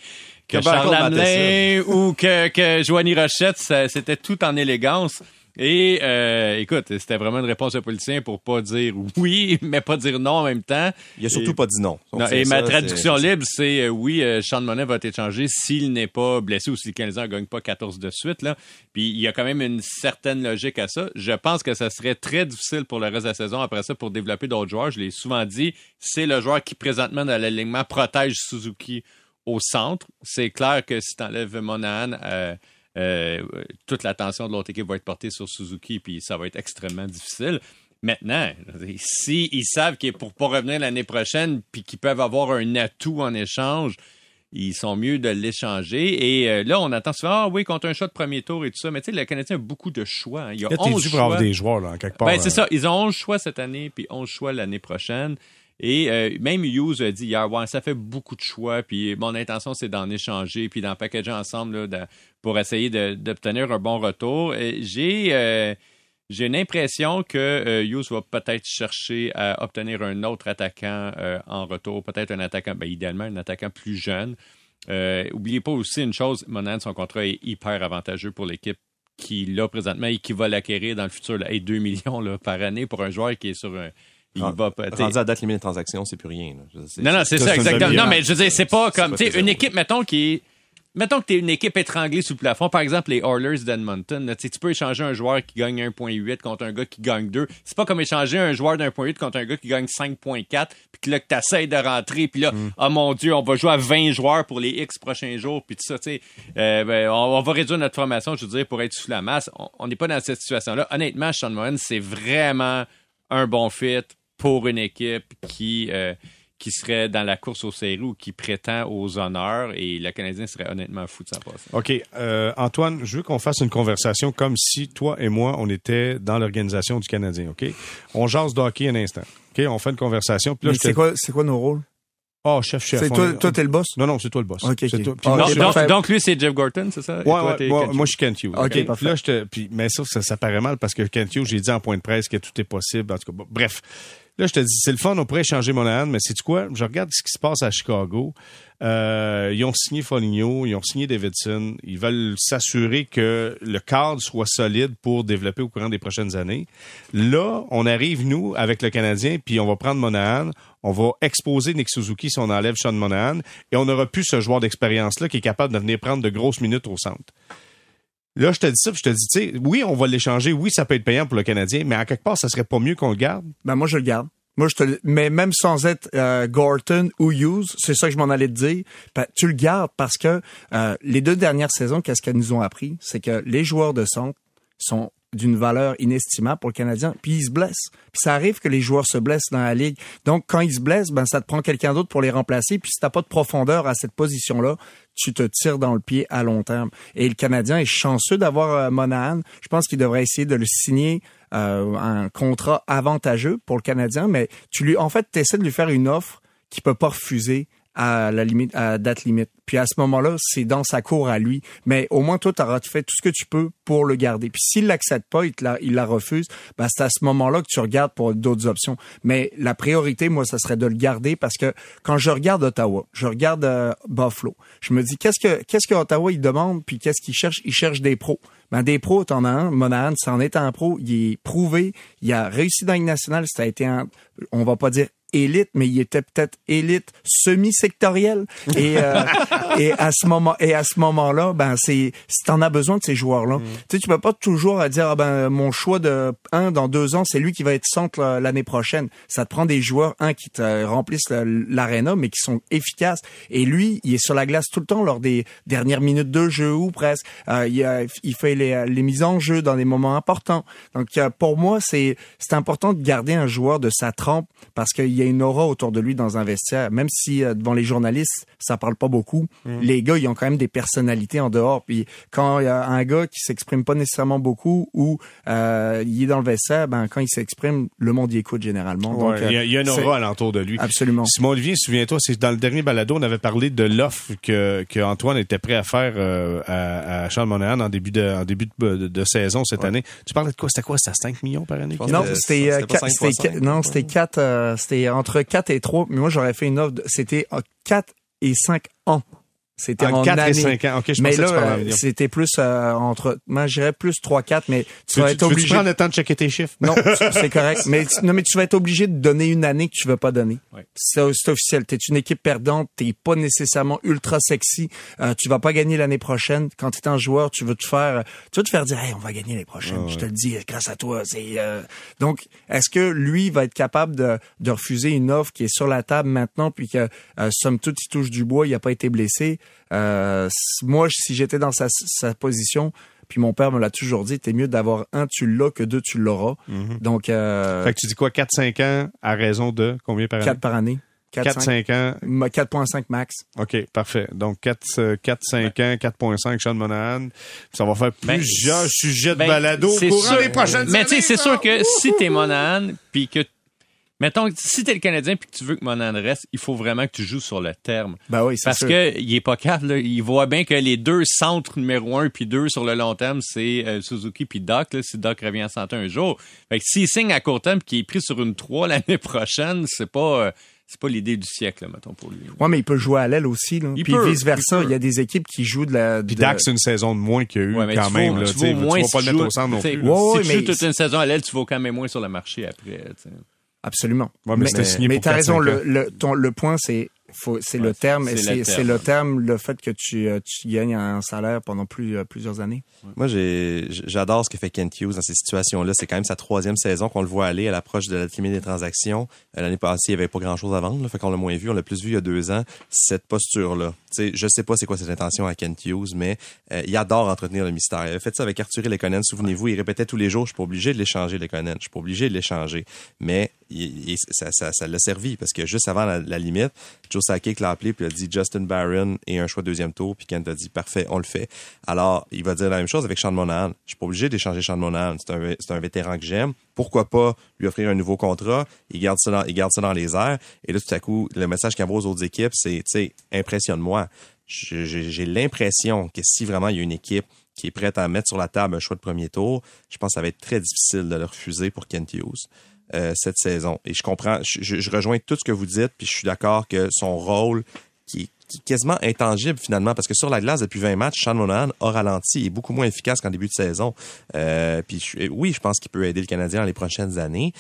[SPEAKER 2] que
[SPEAKER 4] Que
[SPEAKER 2] Charles
[SPEAKER 4] Michael
[SPEAKER 2] Hamelin ou que, que Joanie Rochette, c'était tout en élégance. Et euh, écoute, c'était vraiment une réponse de politicien pour pas dire oui, mais pas dire non en même temps.
[SPEAKER 4] Il a surtout
[SPEAKER 2] Et-
[SPEAKER 4] pas dit non.
[SPEAKER 2] Et
[SPEAKER 4] ça,
[SPEAKER 2] ma traduction libre, c'est euh, oui, euh, Sean Monet va être échangé s'il n'est pas blessé ou si le Canadien ne gagne pas 14 de suite. Là. Puis il y a quand même une certaine logique à ça. Je pense que ça serait très difficile pour le reste de la saison après ça pour développer d'autres joueurs. Je l'ai souvent dit, c'est le joueur qui présentement dans l'alignement protège Suzuki au centre. C'est clair que si tu enlèves Monahan, euh, toute l'attention de l'autre équipe va être portée sur Suzuki, puis ça va être extrêmement difficile. Maintenant, si ils savent que pour pas revenir l'année prochaine, puis qu'ils peuvent avoir un atout en échange, ils sont mieux de l'échanger. Et euh, là, on attend souvent, ah oui, contre un choix de premier tour et tout ça. Mais tu sais, le Canadien a beaucoup de choix. hein. Il y a
[SPEAKER 1] Là, t'es
[SPEAKER 2] 11
[SPEAKER 1] dû pour avoir
[SPEAKER 2] choix.
[SPEAKER 1] des joueurs, là, quelque part.
[SPEAKER 2] Ben, c'est
[SPEAKER 1] euh,
[SPEAKER 2] ça. Ils ont 11 choix cette année, puis 11 choix l'année prochaine. Et euh, même Hughes a dit hier, ouais, ça fait beaucoup de choix, puis mon intention, c'est d'en échanger, puis d'en packager ensemble là, pour essayer d'obtenir un bon retour. Et J'ai euh, j'ai une impression que euh, Hughes va peut-être chercher à obtenir un autre attaquant euh, en retour, peut-être un attaquant, ben, idéalement un attaquant plus jeune. Euh, oubliez pas aussi une chose, Monan, son contrat est hyper avantageux pour l'équipe qui l'a présentement et qui va l'acquérir dans le futur. Là. Et 2 millions par année pour un joueur qui est sur un. Il
[SPEAKER 4] Ah,
[SPEAKER 2] va, t'sais-
[SPEAKER 4] Rendu à date limite de transaction, c'est plus rien. là.
[SPEAKER 2] Non, non, c'est
[SPEAKER 1] ça,
[SPEAKER 2] exactement. Non, mais je veux dire, c'est pas comme, tu sais, une équipe, mettons, qui est. Mettons que tu es une équipe étranglée sous le plafond. Par exemple, les Oilers d'Edmonton. là, Tu peux échanger un joueur qui gagne 1.8 contre un gars qui gagne 2. C'est pas comme échanger un joueur d'1.8 contre un gars qui gagne 5.4. Puis que là, que tu essaies de rentrer. Puis là,
[SPEAKER 1] Mm.
[SPEAKER 2] oh mon Dieu, on va jouer à 20 joueurs pour les X prochains jours. Puis tout ça, tu sais. Euh, ben, on, on va réduire notre formation, je veux dire, pour être sous la masse. On- n'est pas dans cette situation-là. Honnêtement, Sean Mohan, c'est vraiment un bon fit pour une équipe qui. euh, qui serait dans la course aux séries ou qui prétend aux honneurs et le Canadien serait honnêtement fou de s'en passer.
[SPEAKER 1] OK. Euh, Antoine, je veux qu'on fasse une conversation comme si toi et moi, on était dans l'organisation du Canadien, OK? On jase de hockey un instant. OK? On fait une conversation. Puis là,
[SPEAKER 3] Mais c'est quoi, c'est quoi nos rôles?
[SPEAKER 1] Oh, chef, chef.
[SPEAKER 3] C'est
[SPEAKER 1] on-
[SPEAKER 3] toi, toi, t'es le boss?
[SPEAKER 1] Non, non, c'est toi le boss.
[SPEAKER 3] OK,
[SPEAKER 1] C'est
[SPEAKER 3] OK.
[SPEAKER 1] toi. Puis moi,
[SPEAKER 2] donc, lui, c'est Jeff Gorton, c'est ça? Et
[SPEAKER 1] Ouais,
[SPEAKER 2] toi,
[SPEAKER 1] ouais,
[SPEAKER 2] t'es
[SPEAKER 1] moi, moi, je suis Kent Hughes.
[SPEAKER 3] OK,
[SPEAKER 1] Puis
[SPEAKER 3] parfait.
[SPEAKER 1] Là, je te, puis, mais ça, ça, ça paraît mal parce que Kent Hughes, j'ai dit en point de presse que tout est possible. En tout cas, bon, bref. Là, je te dis, c'est le fun, on pourrait échanger Monahan, mais c'est quoi? Je regarde ce qui se passe à Chicago. Euh, ils ont signé Foligno, ils ont signé Davidson. Ils veulent s'assurer que le cadre soit solide pour développer au courant des prochaines années. Là, on arrive, nous, avec le Canadien, puis on va prendre Monahan, on va exposer Nick Suzuki si on enlève Sean Monahan, et on n'aura plus ce joueur d'expérience-là qui est capable de venir prendre de grosses minutes au centre. Là, je te dis ça, puis je te dis, tu sais, oui, on va l'échanger, oui, ça peut être payant pour le Canadien, mais à quelque part, ça serait pas mieux qu'on le garde.
[SPEAKER 3] Ben moi je le garde. Moi je te mais même sans être euh, Gorton ou Hughes, c'est ça que je m'en allais te dire. Ben, tu le gardes parce que euh, les deux dernières saisons, qu'est-ce qu'elles nous ont appris, c'est que les joueurs de centre sont d'une valeur inestimable pour le Canadien, puis ils se blessent. Puis ça arrive que les joueurs se blessent dans la ligue. Donc quand ils se blessent, ben ça te prend quelqu'un d'autre pour les remplacer. Puis si t'as pas de profondeur à cette position-là, tu te tires dans le pied à long terme. Et le Canadien est chanceux d'avoir euh, Monahan. Je pense qu'il devrait essayer de le signer euh, un contrat avantageux pour le Canadien, mais tu lui, en fait, tu essaies de lui faire une offre qu'il peut pas refuser à la limite, à date limite. Puis à ce moment-là, c'est dans sa cour à lui. Mais au moins, toi, tu auras fait tout ce que tu peux pour le garder. Puis s'il l'accepte pas, il, la, il la refuse, ben c'est à ce moment-là que tu regardes pour d'autres options. Mais la priorité, moi, ça serait de le garder parce que quand je regarde Ottawa, je regarde euh, Buffalo, je me dis qu'est-ce que qu'est-ce que Ottawa il demande puis qu'est-ce qu'il cherche? Il cherche des pros. Ben des pros, t'en as un. Monahan, c'en est un pro. Il est prouvé. Il a réussi dans la Ligue nationale. Ça a été un, on va pas dire élite, mais il était peut-être élite semi-sectorielle. Et, euh, et à ce moment, et à ce moment-là, ben c'est, si t'en as besoin de ces joueurs-là, tu sais, tu peux pas toujours dire, ah ben mon choix de un dans deux ans, c'est lui qui va être centre euh, l'année prochaine. Ça te prend des joueurs un qui te remplissent l'aréna, mais qui sont efficaces. Et lui, il est sur la glace tout le temps lors des dernières minutes de jeu ou presque. Euh, il, a- il fait les, les mises en jeu dans des moments importants. Donc euh, pour moi, c'est c'est important de garder un joueur de sa trempe parce qu'il y a une aura autour de lui dans un vestiaire. Même si euh, devant les journalistes, ça parle pas beaucoup, les gars, ils ont quand même des personnalités en dehors. Puis quand il y a un gars qui s'exprime pas nécessairement beaucoup ou euh, il est dans le vestiaire, ben quand il s'exprime, le monde y écoute généralement. Donc,
[SPEAKER 1] Ouais, il, y a, il y a une aura alentour de lui.
[SPEAKER 3] Absolument.
[SPEAKER 1] Simon Olivier, souviens-toi, c'est dans le dernier balado, on avait parlé de l'offre que, que Antoine était prêt à faire euh, à, à Charles Monahan en début de, en début de, de- de saison cette année. Tu parlais de quoi? C'était quoi? C'était 5 millions par année?
[SPEAKER 3] Non, c'était
[SPEAKER 4] c'était pas
[SPEAKER 3] quatre-
[SPEAKER 4] 5.5,
[SPEAKER 3] c'était quatre- non, c'était quatre, euh, c'était entre 4 et 3, mais moi j'aurais fait une offre, c'était 4 et 5 ans. C'était
[SPEAKER 1] En
[SPEAKER 3] en
[SPEAKER 1] 4 et
[SPEAKER 3] année.
[SPEAKER 1] 5 ans. OK, je
[SPEAKER 3] mais
[SPEAKER 1] pensais tu
[SPEAKER 3] là, euh, c'était plus euh, entre, moi je dirais plus 3-4, mais tu
[SPEAKER 1] Tu
[SPEAKER 3] vas être
[SPEAKER 1] tu
[SPEAKER 3] obligé.
[SPEAKER 1] prendre le temps de checker tes chiffres?
[SPEAKER 3] Non, c'est correct. Mais tu- non, mais tu vas être obligé de donner une année que tu veux pas donner.
[SPEAKER 2] Ouais.
[SPEAKER 3] C'est officiel. T'es une équipe perdante. T'es pas nécessairement ultra sexy. Euh, tu vas pas gagner l'année prochaine. Quand t'es un joueur, tu veux te faire, tu veux te faire dire, hey, on va gagner l'année prochaine. Je te le dis, grâce à toi. C'est euh, donc, est-ce que lui va être capable de, de refuser une offre qui est sur la table maintenant, puis que euh, somme toute il touche du bois, il a pas été blessé? Euh, moi, si j'étais dans sa, sa position. Puis mon père me l'a toujours dit, t'es mieux d'avoir un, tu l'as, que deux, tu l'auras. Donc, euh,
[SPEAKER 1] Fait que tu dis quoi? 4-5 ans à raison de combien par année?
[SPEAKER 3] 4 par année. 4, 5.
[SPEAKER 1] 4-5 ans.
[SPEAKER 3] Ma- 4.5 max.
[SPEAKER 1] OK, parfait. Donc, 4, 4 5 ans, 4.5 Sean Monahan. Ça va faire
[SPEAKER 2] Ben,
[SPEAKER 1] plusieurs sujets de
[SPEAKER 2] Ben,
[SPEAKER 1] balado au
[SPEAKER 2] c'est
[SPEAKER 1] courant
[SPEAKER 2] sûr.
[SPEAKER 1] des prochaines
[SPEAKER 2] Mais tu sais, c'est sûr que si t'es Monahan, puis que mettons si t'es le Canadien puis que tu veux que Monahan reste, il faut vraiment que tu joues sur le terme.
[SPEAKER 3] Ben oui, c'est
[SPEAKER 2] Parce
[SPEAKER 3] sûr.
[SPEAKER 2] que il est pas capable, là. il voit bien que les deux centres numéro un puis deux sur le long terme, c'est euh, Suzuki puis Doc. Là, si Doc revient en santé un jour, fait que s'il signe à court terme puis qu'il est pris sur une 3 l'année prochaine, c'est pas euh, c'est pas l'idée du siècle, là, mettons pour lui.
[SPEAKER 3] Ouais, mais il peut jouer à l'aile aussi. Là.
[SPEAKER 2] Il
[SPEAKER 3] Puis
[SPEAKER 2] peut,
[SPEAKER 3] vice versa,
[SPEAKER 2] il
[SPEAKER 3] y a des équipes qui jouent de la.
[SPEAKER 1] Puis
[SPEAKER 3] de-
[SPEAKER 1] Dax, c'est une saison de moins qu'il y a eu
[SPEAKER 2] Ouais, mais
[SPEAKER 1] quand
[SPEAKER 2] tu
[SPEAKER 1] même.
[SPEAKER 2] vaux-
[SPEAKER 1] là,
[SPEAKER 2] tu
[SPEAKER 1] vas
[SPEAKER 2] si
[SPEAKER 1] pas le
[SPEAKER 2] tu
[SPEAKER 1] mettre
[SPEAKER 2] joues-
[SPEAKER 1] au centre non plus.
[SPEAKER 3] Ouais,
[SPEAKER 2] si
[SPEAKER 3] ouais,
[SPEAKER 2] tu
[SPEAKER 3] mais-
[SPEAKER 2] joues toute une saison à l'aile, tu vaux quand même moins sur le marché après. tu sais.
[SPEAKER 3] Absolument.
[SPEAKER 1] Ouais, mais
[SPEAKER 3] mais t'as
[SPEAKER 1] 4-5
[SPEAKER 3] raison. Le, le, ton, le point, c'est faut, c'est
[SPEAKER 2] Ouais,
[SPEAKER 3] le terme.
[SPEAKER 2] c'est le terme,
[SPEAKER 3] le fait que tu, euh, tu gagnes un salaire pendant plus, euh, plusieurs années.
[SPEAKER 4] Moi, j'ai, j'adore ce que fait Kent Hughes dans ces situations-là. C'est quand même sa troisième saison qu'on le voit aller à l'approche de la limite des transactions. Euh, L'année passée, il n'y avait pas grand-chose à vendre. Là, fait qu'on l'a moins vu. On l'a plus vu il y a deux ans. Cette posture-là, sais, je sais pas c'est quoi cette intention à Kent Hughes, mais euh, il adore entretenir le mystère. Il avait fait ça avec Arthur Lekonen, souvenez-vous, il répétait tous les jours, je suis pas obligé de l'échanger, Lekonen, je suis pas obligé de l'échanger. Mais il, il, ça, ça, ça l'a servi, parce que juste avant la, la limite, Joe Sakic l'a appelé, puis il a dit Justin Barron et un choix de deuxième tour, puis Kent a dit, parfait, on le fait. Alors, il va dire la même chose avec Sean Monahan. Je suis pas obligé d'échanger Sean Monahan, c'est un, c'est un vétéran que j'aime. Pourquoi pas lui offrir un nouveau contrat? Il garde ça dans, il garde ça dans les airs. Et là, tout à coup, le message qu'il envoie aux autres équipes, c'est, tu sais, impressionne-moi. J'ai l'impression que si vraiment il y a une équipe qui est prête à mettre sur la table un choix de premier tour, je pense que ça va être très difficile de le refuser pour Kent Hughes. Euh, cette saison. Et je comprends, je, je, rejoins tout ce que vous dites, puis je suis d'accord que son rôle, qui, qui est quasiment intangible finalement, parce que sur la glace depuis 20 matchs, Sean Monahan a ralenti et est beaucoup moins efficace qu'en début de saison. Euh, puis oui, je pense qu'il peut aider le Canadien dans les prochaines années,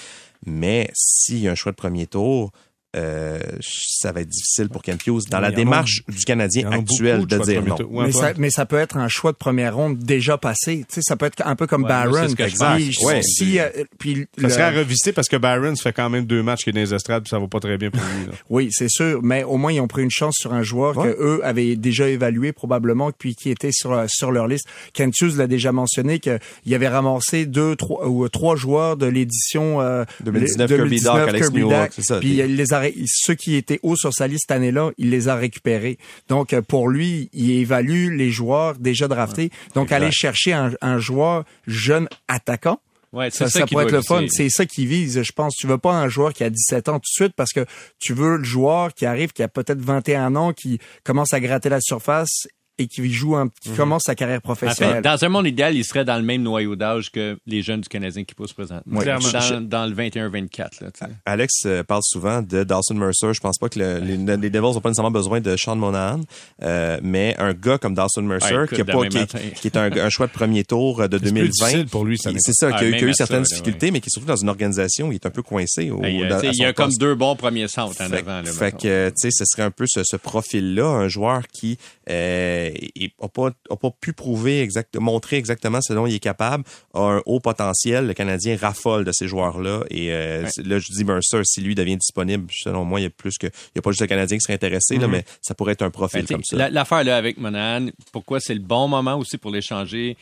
[SPEAKER 4] mais s'il y a un choix de premier tour, euh, ça va être difficile pour Kent Hughes dans la démarche du Canadien actuel de, de dire non.
[SPEAKER 3] mais, ça, mais ça, peut être un choix de première ronde déjà passé. Tu sais, ça peut être un peu comme
[SPEAKER 2] Ouais,
[SPEAKER 3] Barron.
[SPEAKER 2] ce que je.
[SPEAKER 3] Puis,
[SPEAKER 4] Ouais.
[SPEAKER 3] si, euh, puis
[SPEAKER 1] Ça
[SPEAKER 3] le-
[SPEAKER 1] serait à revisiter parce que Barron fait quand même deux matchs qu'il est dans les estrades, puis ça va pas très bien pour lui. là.
[SPEAKER 3] Oui, c'est sûr, mais au moins ils ont pris une chance sur un joueur
[SPEAKER 4] Ouais.
[SPEAKER 3] que eux avaient déjà évalué probablement puis qui était sur euh, sur leur liste. Kent Hughes l'a déjà mentionné qu'il avait ramassé deux trois ou euh, trois joueurs de l'édition euh,
[SPEAKER 4] 2019
[SPEAKER 3] le-
[SPEAKER 4] Kirby Doc, Alex
[SPEAKER 3] Kirby Doc,
[SPEAKER 4] c'est ça.
[SPEAKER 3] Puis il les a ceux qui étaient hauts sur sa liste cette année-là, il les a récupérés. Donc euh, pour lui, il évalue les joueurs déjà draftés. Donc
[SPEAKER 4] exact.
[SPEAKER 3] aller chercher un, un joueur jeune attaquant
[SPEAKER 2] Ouais,
[SPEAKER 3] ça,
[SPEAKER 2] ça,
[SPEAKER 3] ça
[SPEAKER 2] qui
[SPEAKER 3] pourrait être le fun. C'est ça qui vise, je pense. Tu veux pas un joueur qui a 17 ans tout de suite parce que tu veux le joueur qui arrive, qui a peut-être 21 ans, qui commence à gratter la surface et qui joue un,
[SPEAKER 2] Mhm.
[SPEAKER 3] commence sa carrière professionnelle.
[SPEAKER 2] dans un monde idéal, il serait dans le même noyau d'âge que les jeunes du Canadien qui poussent présentement.
[SPEAKER 3] Oui.
[SPEAKER 1] Clairement.
[SPEAKER 2] Dans, dans le 21-24. là, tu sais.
[SPEAKER 4] Alex euh, parle souvent de Dawson Mercer. Je pense pas que le- les, les Devils n'ont pas nécessairement besoin de Sean Monahan, euh, mais un gars comme Dawson Mercer
[SPEAKER 2] Ouais, écoute,
[SPEAKER 4] qui, a pas, qui, qui est un, un choix de premier tour euh, de
[SPEAKER 1] C'est plus
[SPEAKER 4] 2020.
[SPEAKER 1] difficile pour lui,
[SPEAKER 4] C'est ça, qui a, eu- a
[SPEAKER 2] ça,
[SPEAKER 4] certaines difficultés, mais qui est surtout dans une organisation où il est un peu coincé. Au, dans-
[SPEAKER 2] il y a comme deux bons premiers centres en
[SPEAKER 4] Fait,
[SPEAKER 2] avant. Là,
[SPEAKER 4] fait que, tu sais, ce serait un peu ce, ce profil-là, un joueur qui euh, est- a pas, a pas pu prouver exact, montrer exactement ce dont il est capable, a un haut potentiel. Le Canadien raffole de ces joueurs-là. Et euh,
[SPEAKER 2] Ouais.
[SPEAKER 4] là, je dis Mercer, si lui devient disponible, selon moi, il y a plus que, il y a pas juste le Canadien qui serait intéressé, là,
[SPEAKER 3] Mhm.
[SPEAKER 4] mais ça pourrait être un profil
[SPEAKER 2] Ben,
[SPEAKER 4] comme ça.
[SPEAKER 2] la- L'affaire là avec Monahan, pourquoi c'est le bon moment aussi pour l'échanger?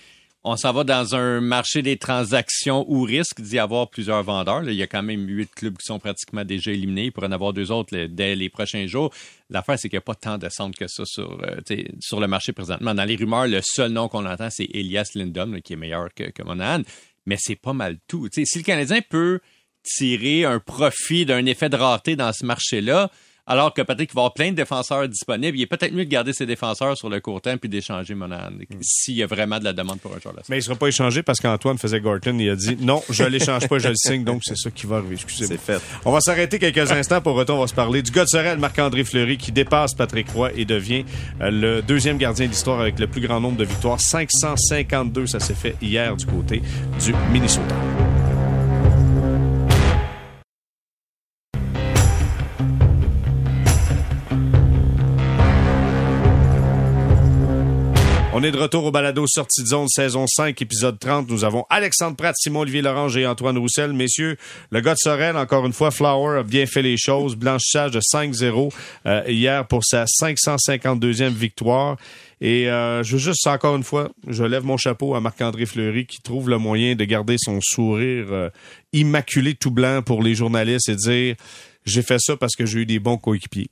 [SPEAKER 2] On s'en va dans un marché des transactions où risque d'y avoir plusieurs vendeurs. Il y a quand même huit clubs qui sont pratiquement déjà éliminés. Il pourrait en avoir deux autres dès les prochains jours. L'affaire, c'est qu'il n'y a pas tant de centres que ça sur, euh, sur le marché présentement. Dans les rumeurs, le seul nom qu'on entend, c'est Elias Lindholm, là, qui est meilleur que, que Monahan. Mais c'est pas mal tout. Si le Canadien peut tirer un profit d'un effet de rareté dans ce marché-là, alors que peut-être qu'il va y avoir plein de défenseurs disponibles, il est peut-être mieux de garder ses défenseurs sur le court terme puis d'échanger Monahan s'il y a vraiment de la demande pour un joueur
[SPEAKER 1] Mais il sera pas échangé parce qu'Antoine faisait Gorton. Il a dit non, je l'échange pas, je le signe. Donc c'est ça qui va arriver. Excusez-moi.
[SPEAKER 4] C'est fait.
[SPEAKER 1] On va s'arrêter quelques instants. Pour retour, on va se parler du gars de Sorel, Marc-André Fleury, qui dépasse Patrick Roy et devient euh, le deuxième gardien de l'histoire avec le plus grand nombre de victoires. 552, ça s'est fait hier du côté du Minnesota. On est de retour au balado Sortie de zone, saison 5, épisode 30. Nous avons Alexandre Pratt, Simon-Olivier Lorange et Antoine Roussel. Messieurs, le gars de Sorel, encore une fois, Flower a bien fait les choses. Blanchissage de 5-0 euh, hier pour sa 552e victoire. Et euh, je veux juste, encore une fois, je lève mon chapeau à Marc-André Fleury qui trouve le moyen de garder son sourire euh, immaculé tout blanc pour les journalistes et dire j'ai fait ça parce que j'ai eu des bons coéquipiers.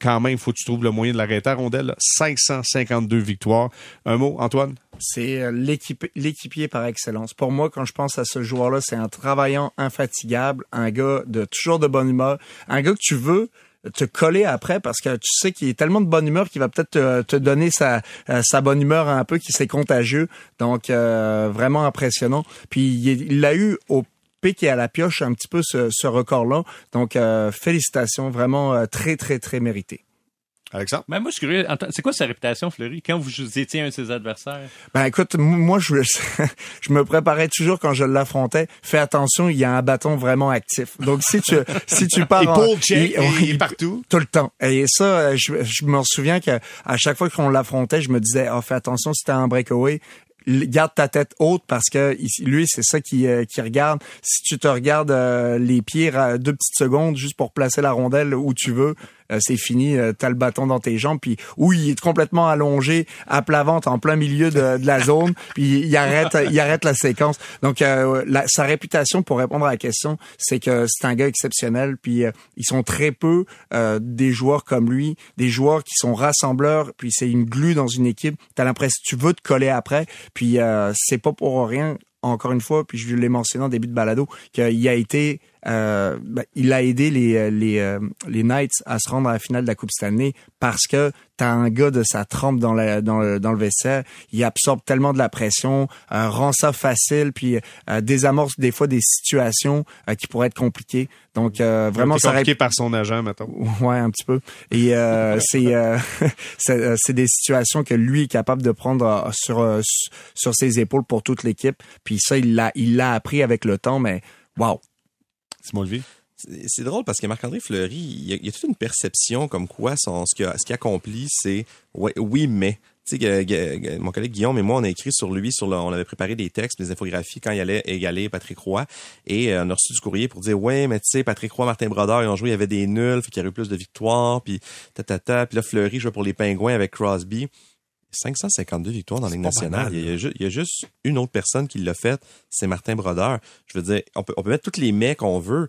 [SPEAKER 1] Quand même, il faut que tu trouves le moyen de l'arrêter à rondelle. là. 552 victoires. Un mot, Antoine?
[SPEAKER 3] C'est euh, l'équipier par excellence. Pour moi, quand je pense à ce joueur-là, c'est un travaillant infatigable, un gars de toujours de bonne humeur, un gars que tu veux te coller après parce que tu sais qu'il est tellement de bonne humeur qu'il va peut-être te, te donner sa, euh, sa bonne humeur un peu, qui c'est contagieux. Donc, euh, vraiment impressionnant. Puis, il l'a eu au pic et à la pioche un petit peu ce, ce record-là. Donc, euh, félicitations, vraiment euh, très, très, très mérité.
[SPEAKER 1] Alexandre?
[SPEAKER 2] Ben, moi, je suis curieux. C'est quoi sa réputation, Fleury, quand vous étiez un de ses adversaires?
[SPEAKER 3] Ben écoute, moi je, je me préparais toujours quand je l'affrontais. Fais attention, il y a un bâton vraiment actif. Donc si tu si tu pars
[SPEAKER 1] Il
[SPEAKER 3] en-
[SPEAKER 1] pull check,
[SPEAKER 3] il-
[SPEAKER 1] il est partout.
[SPEAKER 3] tout le temps. Et ça, euh, je, je me souviens que à chaque fois qu'on l'affrontait, je me disais, oh, fais attention si t'as un breakaway. Garde ta tête haute parce que lui c'est ça qui euh, qui regarde. Si tu te regardes euh, les pieds deux petites secondes juste pour placer la rondelle où tu veux, c'est fini, euh, t'as le bâton dans tes jambes, puis où il est complètement allongé à plat ventre en plein milieu de, de la zone, puis il arrête, il arrête la séquence. Donc euh, la, sa réputation, pour répondre à la question, c'est que c'est un gars exceptionnel, puis ils sont très peu des joueurs comme lui, des joueurs qui sont rassembleurs, puis c'est une glue dans une équipe. T'as l'impression tu veux te coller après, puis c'est pas pour rien encore une fois, puis je l'ai mentionné en début de balado, qu'il a été, euh, ben, il a aidé les euh, les euh, les Knights à se rendre à la finale de la Coupe Stanley parce que t'as un gars de sa trempe dans la dans le dans le vestiaire, il absorbe tellement de la pression, rend ça facile, puis désamorce des fois des situations qui pourraient être compliquées. Donc vraiment
[SPEAKER 1] ça compliqué par son agent maintenant.
[SPEAKER 3] Ouais, un petit peu. Et c'est c'est des situations que lui est capable de prendre sur sur ses épaules pour toute l'équipe. Puis ça, il l'a, il l'a appris avec le temps, mais wow.
[SPEAKER 1] Simon Levy?
[SPEAKER 4] C'est drôle parce que Marc-André Fleury, il y, a, toute une perception comme quoi son, ce qu'il ce accomplit, c'est oui, mais. Tu sais, mon collègue Guillaume et moi, on a écrit sur lui, sur le, on avait préparé des textes, des infographies quand il allait égaler Patrick Roy. Et euh, on a reçu du courrier pour dire, ouais, mais tu sais, Patrick Roy, Martin Brodeur, ils ont joué, il y avait des nuls, fait qu'il y a eu plus de victoires, puis ta, ta, ta. Puis là, Fleury jouait pour les Pingouins avec Crosby. 552 victoires dans la Ligue nationale. Il y, a, il y, a, juste une autre personne qui l'a fait, c'est Martin Brodeur. Je veux dire, on peut, on peut mettre toutes les mecs qu'on veut,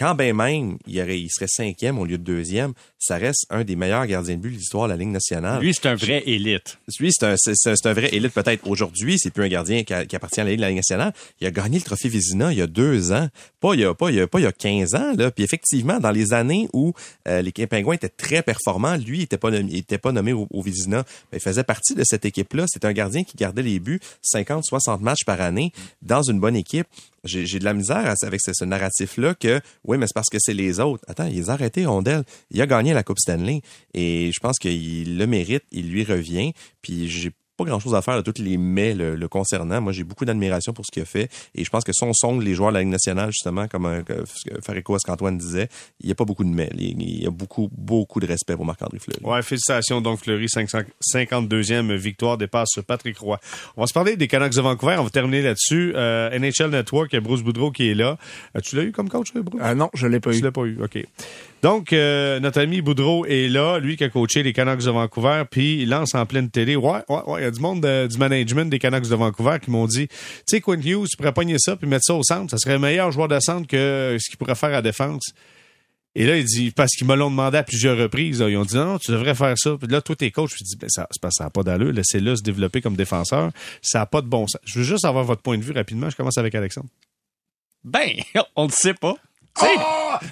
[SPEAKER 4] quand ben même il, aurait, il serait cinquième au lieu de deuxième, ça reste un des meilleurs gardiens de but de l'histoire de la Ligue nationale.
[SPEAKER 2] Lui, c'est un vrai élite.
[SPEAKER 4] Lui, c'est un, c'est, un vrai élite peut-être aujourd'hui. C'est plus un gardien qui, appartient à la Ligue, de la Ligue nationale. Il a gagné le trophée Vizina il y a deux ans. Pas il y a, pas, il y a, pas il y a 15 ans. Là. Puis effectivement, dans les années où euh, les Pingouins étaient très performants, lui, il était pas, il était pas nommé au, au Vizina. Mais il faisait partie de cette équipe-là. C'est un gardien qui gardait les buts 50, 60 matchs par année dans une bonne équipe j'ai de la misère avec ce, narratif-là que, oui, mais c'est parce que c'est les autres. Attends, ils ont arrêté Rondel. Il a gagné la Coupe Stanley. Et je pense qu'il le mérite, il lui revient. Puis j'ai pas grand chose à faire de tous les mais le, concernant. Moi, j'ai beaucoup d'admiration pour ce qu'il a fait. Et je pense que si on sonde les joueurs de la Ligue nationale, justement, comme euh, faire écho à ce qu'Antoine disait, il n'y a pas beaucoup de mais. Il y a beaucoup, beaucoup de respect pour Marc-André Fleury.
[SPEAKER 1] Ouais, félicitations donc Fleury, 552e victoire dépasse Patrick Roy. On va se parler des Canucks de Vancouver. On va terminer là-dessus. Euh, NHL Network, il y a Bruce Boudreau qui est là. Euh, tu l'as eu comme coach, Bruce?
[SPEAKER 3] Euh, non, je l'ai pas eu.
[SPEAKER 1] Tu l'as pas eu, OK. Donc, euh, notre ami Boudreau est là, lui qui a coaché les Canucks de Vancouver, puis il lance en pleine télé. Ouais, ouais, ouais, il y a du monde du management des Canucks de Vancouver qui m'ont dit, tu sais, Quinn Hughes, tu pourrais pogner ça puis mettre ça au centre, ça serait meilleur joueur de centre que ce qu'il pourrait faire à défense. Et là, il dit, parce qu'ils me l'ont demandé à plusieurs reprises, ils ont dit, non, tu devrais faire ça. Puis là, toi, t'es coach. Je dis, ben, ça n'a pas d'allure. Laissez-le se développer comme défenseur. Ça n'a pas de bon sens. Je veux juste avoir votre point de vue rapidement. Je commence avec Alexandre.
[SPEAKER 2] Ben, on ne sait pas.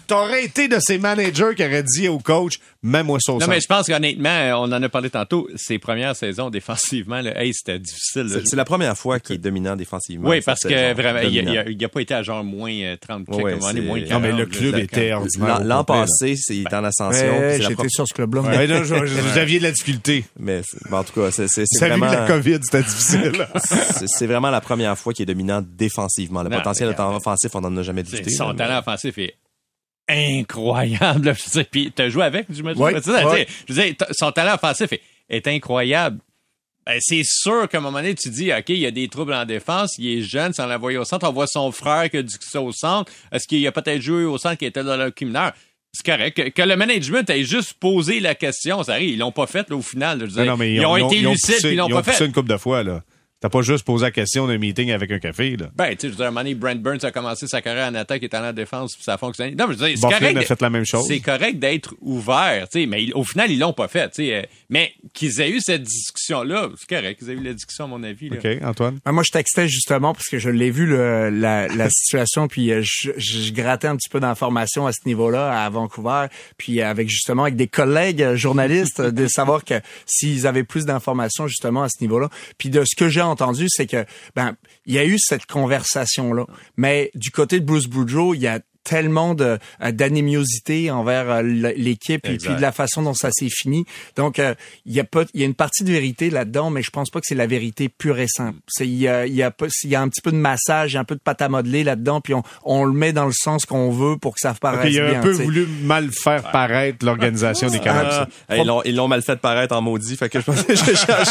[SPEAKER 1] T'aurais été de ces managers qui auraient dit au coach, même moi ça
[SPEAKER 2] Non, mais je pense qu'honnêtement, on en a parlé tantôt, ses premières saisons défensivement, là, hey, c'était difficile.
[SPEAKER 4] C'est la première fois qu'il est dominant défensivement.
[SPEAKER 2] Oui, parce que vraiment, il n'a pas été à genre moins 30 euh, ouais, moins 40,
[SPEAKER 1] Non, mais le club était ordinaire.
[SPEAKER 4] L'an passé, c'est dans l'ascension.
[SPEAKER 3] J'étais sur ce club-là.
[SPEAKER 1] Vous aviez de la difficulté.
[SPEAKER 4] Mais en tout cas, c'est vraiment...
[SPEAKER 1] la COVID, c'était difficile.
[SPEAKER 4] c'est vraiment la première fois qu'il est dominant défensivement. Le potentiel offensif, on n'en a jamais discuté.
[SPEAKER 2] Son talent offensif est incroyable. Je sais, puis t'as joué avec, je me dis. Je veux son talent offensif est, incroyable. Ben, c'est sûr qu'à un moment donné, tu dis, OK, il y a des troubles en défense, il est jeune, sans l'envoyer au centre, on voit son frère qui a du ça au centre. Est-ce qu'il a peut-être joué au centre qui était dans le mineur? C'est correct. Que, le management ait juste posé la question, ça arrive, ils l'ont pas fait au final. ils, ont, été lucides, ils l'ont pas fait.
[SPEAKER 1] une couple de fois, là. T'as pas juste posé la question d'un meeting avec un café, là.
[SPEAKER 2] Ben, tu sais, je veux dire, à un moment donné, Brent Burns a commencé sa carrière en attaque et en la défense, puis ça a fonctionné. Non, mais je veux dire, c'est correct.
[SPEAKER 1] a fait la même chose.
[SPEAKER 2] C'est correct d'être ouvert, tu sais, mais au final, ils l'ont pas fait, tu sais. Euh, mais qu'ils aient eu cette discussion-là, c'est correct qu'ils aient eu la discussion, à mon avis, là.
[SPEAKER 1] OK, Antoine?
[SPEAKER 3] Ah, moi, je textais justement parce que je l'ai vu, le, la, la situation, puis euh, je, je, grattais un petit peu d'informations à ce niveau-là, à Vancouver, puis avec justement, avec des collègues euh, journalistes, de savoir que s'ils avaient plus d'informations justement à ce niveau-là. Puis de ce que j'ai entendu, c'est que ben il y a eu cette conversation là, mais du côté de Bruce Boudreau, il y a tellement de euh, d'anémiosité envers euh, l'équipe et puis de la façon dont ça s'est fini. Donc euh, il y a pas il y a une partie de vérité là-dedans, mais je pense pas que c'est la vérité pure et simple. C'est il y a il y a il y a un petit peu de massage, un peu de pâte à modeler là-dedans, puis on, on le met dans le sens qu'on veut pour que ça paraisse okay, il
[SPEAKER 1] a
[SPEAKER 3] un
[SPEAKER 1] peu voulu mal faire paraître l'organisation des Canucks.
[SPEAKER 4] ils l'ont ils l'ont mal fait paraître en maudit, fait que je pense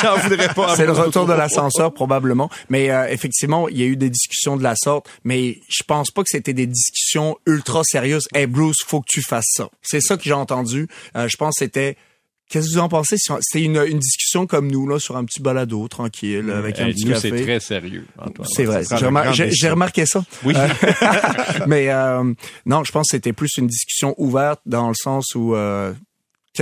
[SPEAKER 4] j'en voudrais pas.
[SPEAKER 3] C'est le retour de l'ascenseur probablement, mais effectivement il y a eu des discussions de la sorte, mais je pense pas que c'était des discussions ultra sérieuse. Hey Bruce, faut que tu fasses ça. C'est ça que j'ai entendu. Euh, je pense que c'était Qu'est-ce que vous en pensez? C'était une, une, discussion comme nous, là, sur un petit balado tranquille, avec un petit
[SPEAKER 2] nous,
[SPEAKER 3] café.
[SPEAKER 2] c'est très sérieux, Antoine.
[SPEAKER 3] C'est vrai. J'ai remarqué ça.
[SPEAKER 1] Oui.
[SPEAKER 3] Euh, mais euh, non, je pense que c'était plus une discussion ouverte dans le sens où euh,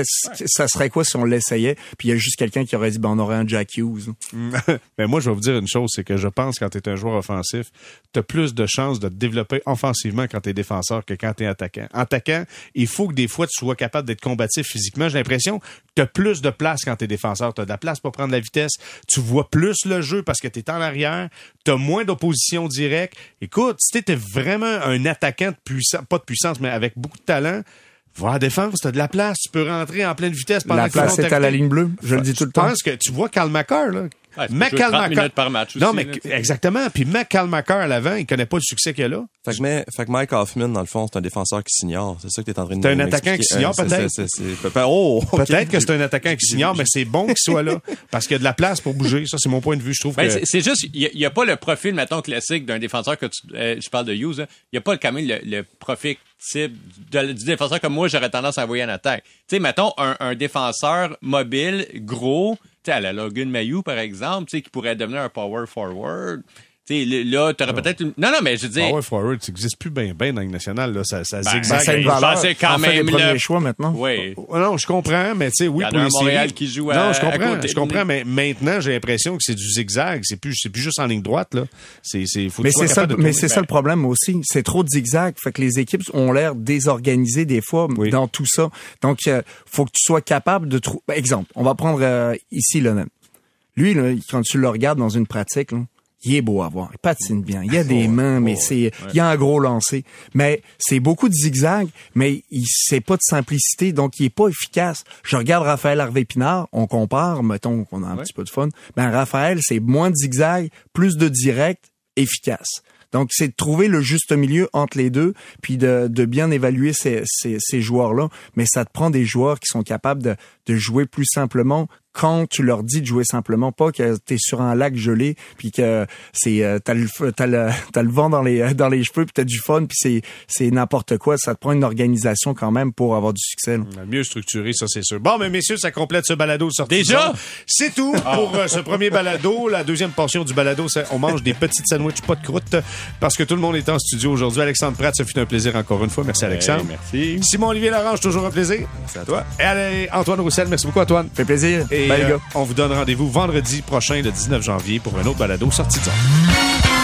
[SPEAKER 3] ça serait quoi si on l'essayait puis il y a juste quelqu'un qui aurait dit ben on aurait un Jack Hughes.
[SPEAKER 1] Mais moi je vais vous dire une chose, c'est que je pense quand tu es un joueur offensif, tu as plus de chances de te développer offensivement quand tu es défenseur que quand tu es attaquant. Attaquant, il faut que des fois tu sois capable d'être combatif physiquement. J'ai l'impression que tu as plus de place quand tu es défenseur, tu as de la place pour prendre la vitesse, tu vois plus le jeu parce que tu es en arrière, tu as moins d'opposition directe. Écoute, si tu étais vraiment un attaquant de puissance, pas de puissance mais avec beaucoup de talent, Va à défense, t'as de la place, tu peux rentrer en pleine vitesse pendant
[SPEAKER 3] La place est à la ligne bleue, je le dis tout le temps.
[SPEAKER 1] Je pense que tu vois Karl Macker, là.
[SPEAKER 2] Ouais, minutes par match aussi,
[SPEAKER 1] Non, mais
[SPEAKER 2] là,
[SPEAKER 1] exactement. Puis McCallmacker à l'avant, il connaît pas le succès qu'il a là.
[SPEAKER 4] Fait que, mais, fait que Mike Hoffman, dans le fond, c'est un défenseur qui s'ignore. C'est ça que tu es en train de
[SPEAKER 1] C'est un attaquant qui s'ignore, peut-être?
[SPEAKER 4] Oh, okay.
[SPEAKER 1] Peut-être que c'est un attaquant qui s'ignore, mais c'est bon qu'il soit là. Parce qu'il y a de la place pour bouger. Ça, c'est mon point de vue. Je trouve
[SPEAKER 2] ben,
[SPEAKER 1] que...
[SPEAKER 2] C'est juste, il n'y a, a, pas le profil, mettons, classique d'un défenseur que tu, euh, je parle de Hughes, il n'y a pas quand même le, le profil type de, du défenseur comme moi, j'aurais tendance à envoyer en attaque. Tu sais, mettons, un, un défenseur mobile, gros, tu sais, à la Logan Mayou, par exemple, qui pourrait devenir un power forward. Tu sais, là, t'aurais peut-être une... Non, non, mais je veux dire...
[SPEAKER 1] Power forward, ça n'existe plus bien ben dans le national, là. Ça, ça
[SPEAKER 2] Ben,
[SPEAKER 1] zigzague.
[SPEAKER 3] ça a une valeur.
[SPEAKER 2] c'est quand
[SPEAKER 3] On fait
[SPEAKER 2] même
[SPEAKER 3] les premiers
[SPEAKER 2] le-
[SPEAKER 3] choix maintenant.
[SPEAKER 2] Oui.
[SPEAKER 1] Oh, Non, je comprends, mais tu sais, oui,
[SPEAKER 2] en
[SPEAKER 1] pour les
[SPEAKER 2] Montréal
[SPEAKER 1] séries.
[SPEAKER 2] qui joue à-
[SPEAKER 1] Non, je comprends, je comprends, mais maintenant, j'ai l'impression que c'est du zigzag. C'est plus, c'est plus juste en ligne droite, là. C'est, c'est, faut que
[SPEAKER 3] Mais
[SPEAKER 1] tu sois
[SPEAKER 3] c'est ça,
[SPEAKER 1] capable de
[SPEAKER 3] mais c'est ça le problème aussi. C'est trop de zigzag. Fait que les équipes ont l'air désorganisées des fois
[SPEAKER 1] Oui.
[SPEAKER 3] dans tout ça. Donc, euh, faut que tu sois capable de trouver. exemple, on va prendre euh, ici Lennon. Lui, là, quand tu le regardes dans une pratique, là, il est beau à voir. Il patine bien. Il y a des mains, mais c'est, il y a un gros lancer. Mais c'est beaucoup de zigzag, mais il c'est pas de simplicité, donc il est pas efficace. Je regarde Raphaël Harvey Pinard, on compare, mettons qu'on a un petit peu de fun. Ben Raphaël, c'est moins de zigzag, plus de direct, efficace. Donc, c'est de trouver le juste milieu entre les deux, puis de, de bien évaluer ces, ces, ces joueurs-là. Mais ça te prend des joueurs qui sont capables de, de jouer plus simplement quand tu leur dis de jouer simplement, pas que t'es sur un lac gelé, puis que c'est euh, t'as le t'as le t'as le vent dans les dans les cheveux, puis t'as du fun, puis c'est c'est n'importe quoi. Ça te prend une organisation quand même pour avoir du succès. là.
[SPEAKER 1] Mieux structuré, ça c'est sûr. Bon, mais messieurs, ça complète ce balado sorti.
[SPEAKER 2] Déjà?
[SPEAKER 1] C'est tout pour euh, ce premier balado. La deuxième portion du balado, c'est on mange des petites sandwichs, pas de croûte, parce que tout le monde est en studio aujourd'hui. Alexandre Pratt, ça fut un plaisir encore une fois. Merci Alexandre.
[SPEAKER 2] Hey, merci.
[SPEAKER 1] Simon-Olivier Larange, toujours un plaisir.
[SPEAKER 4] Merci à toi.
[SPEAKER 1] Et allez, Antoine Roussel, merci beaucoup Antoine.
[SPEAKER 3] Fait plaisir.
[SPEAKER 1] Et
[SPEAKER 3] Bye les
[SPEAKER 1] euh,
[SPEAKER 3] gars.
[SPEAKER 1] on vous donne rendez-vous vendredi prochain, le 19 janvier, pour un autre balado sorti de zone.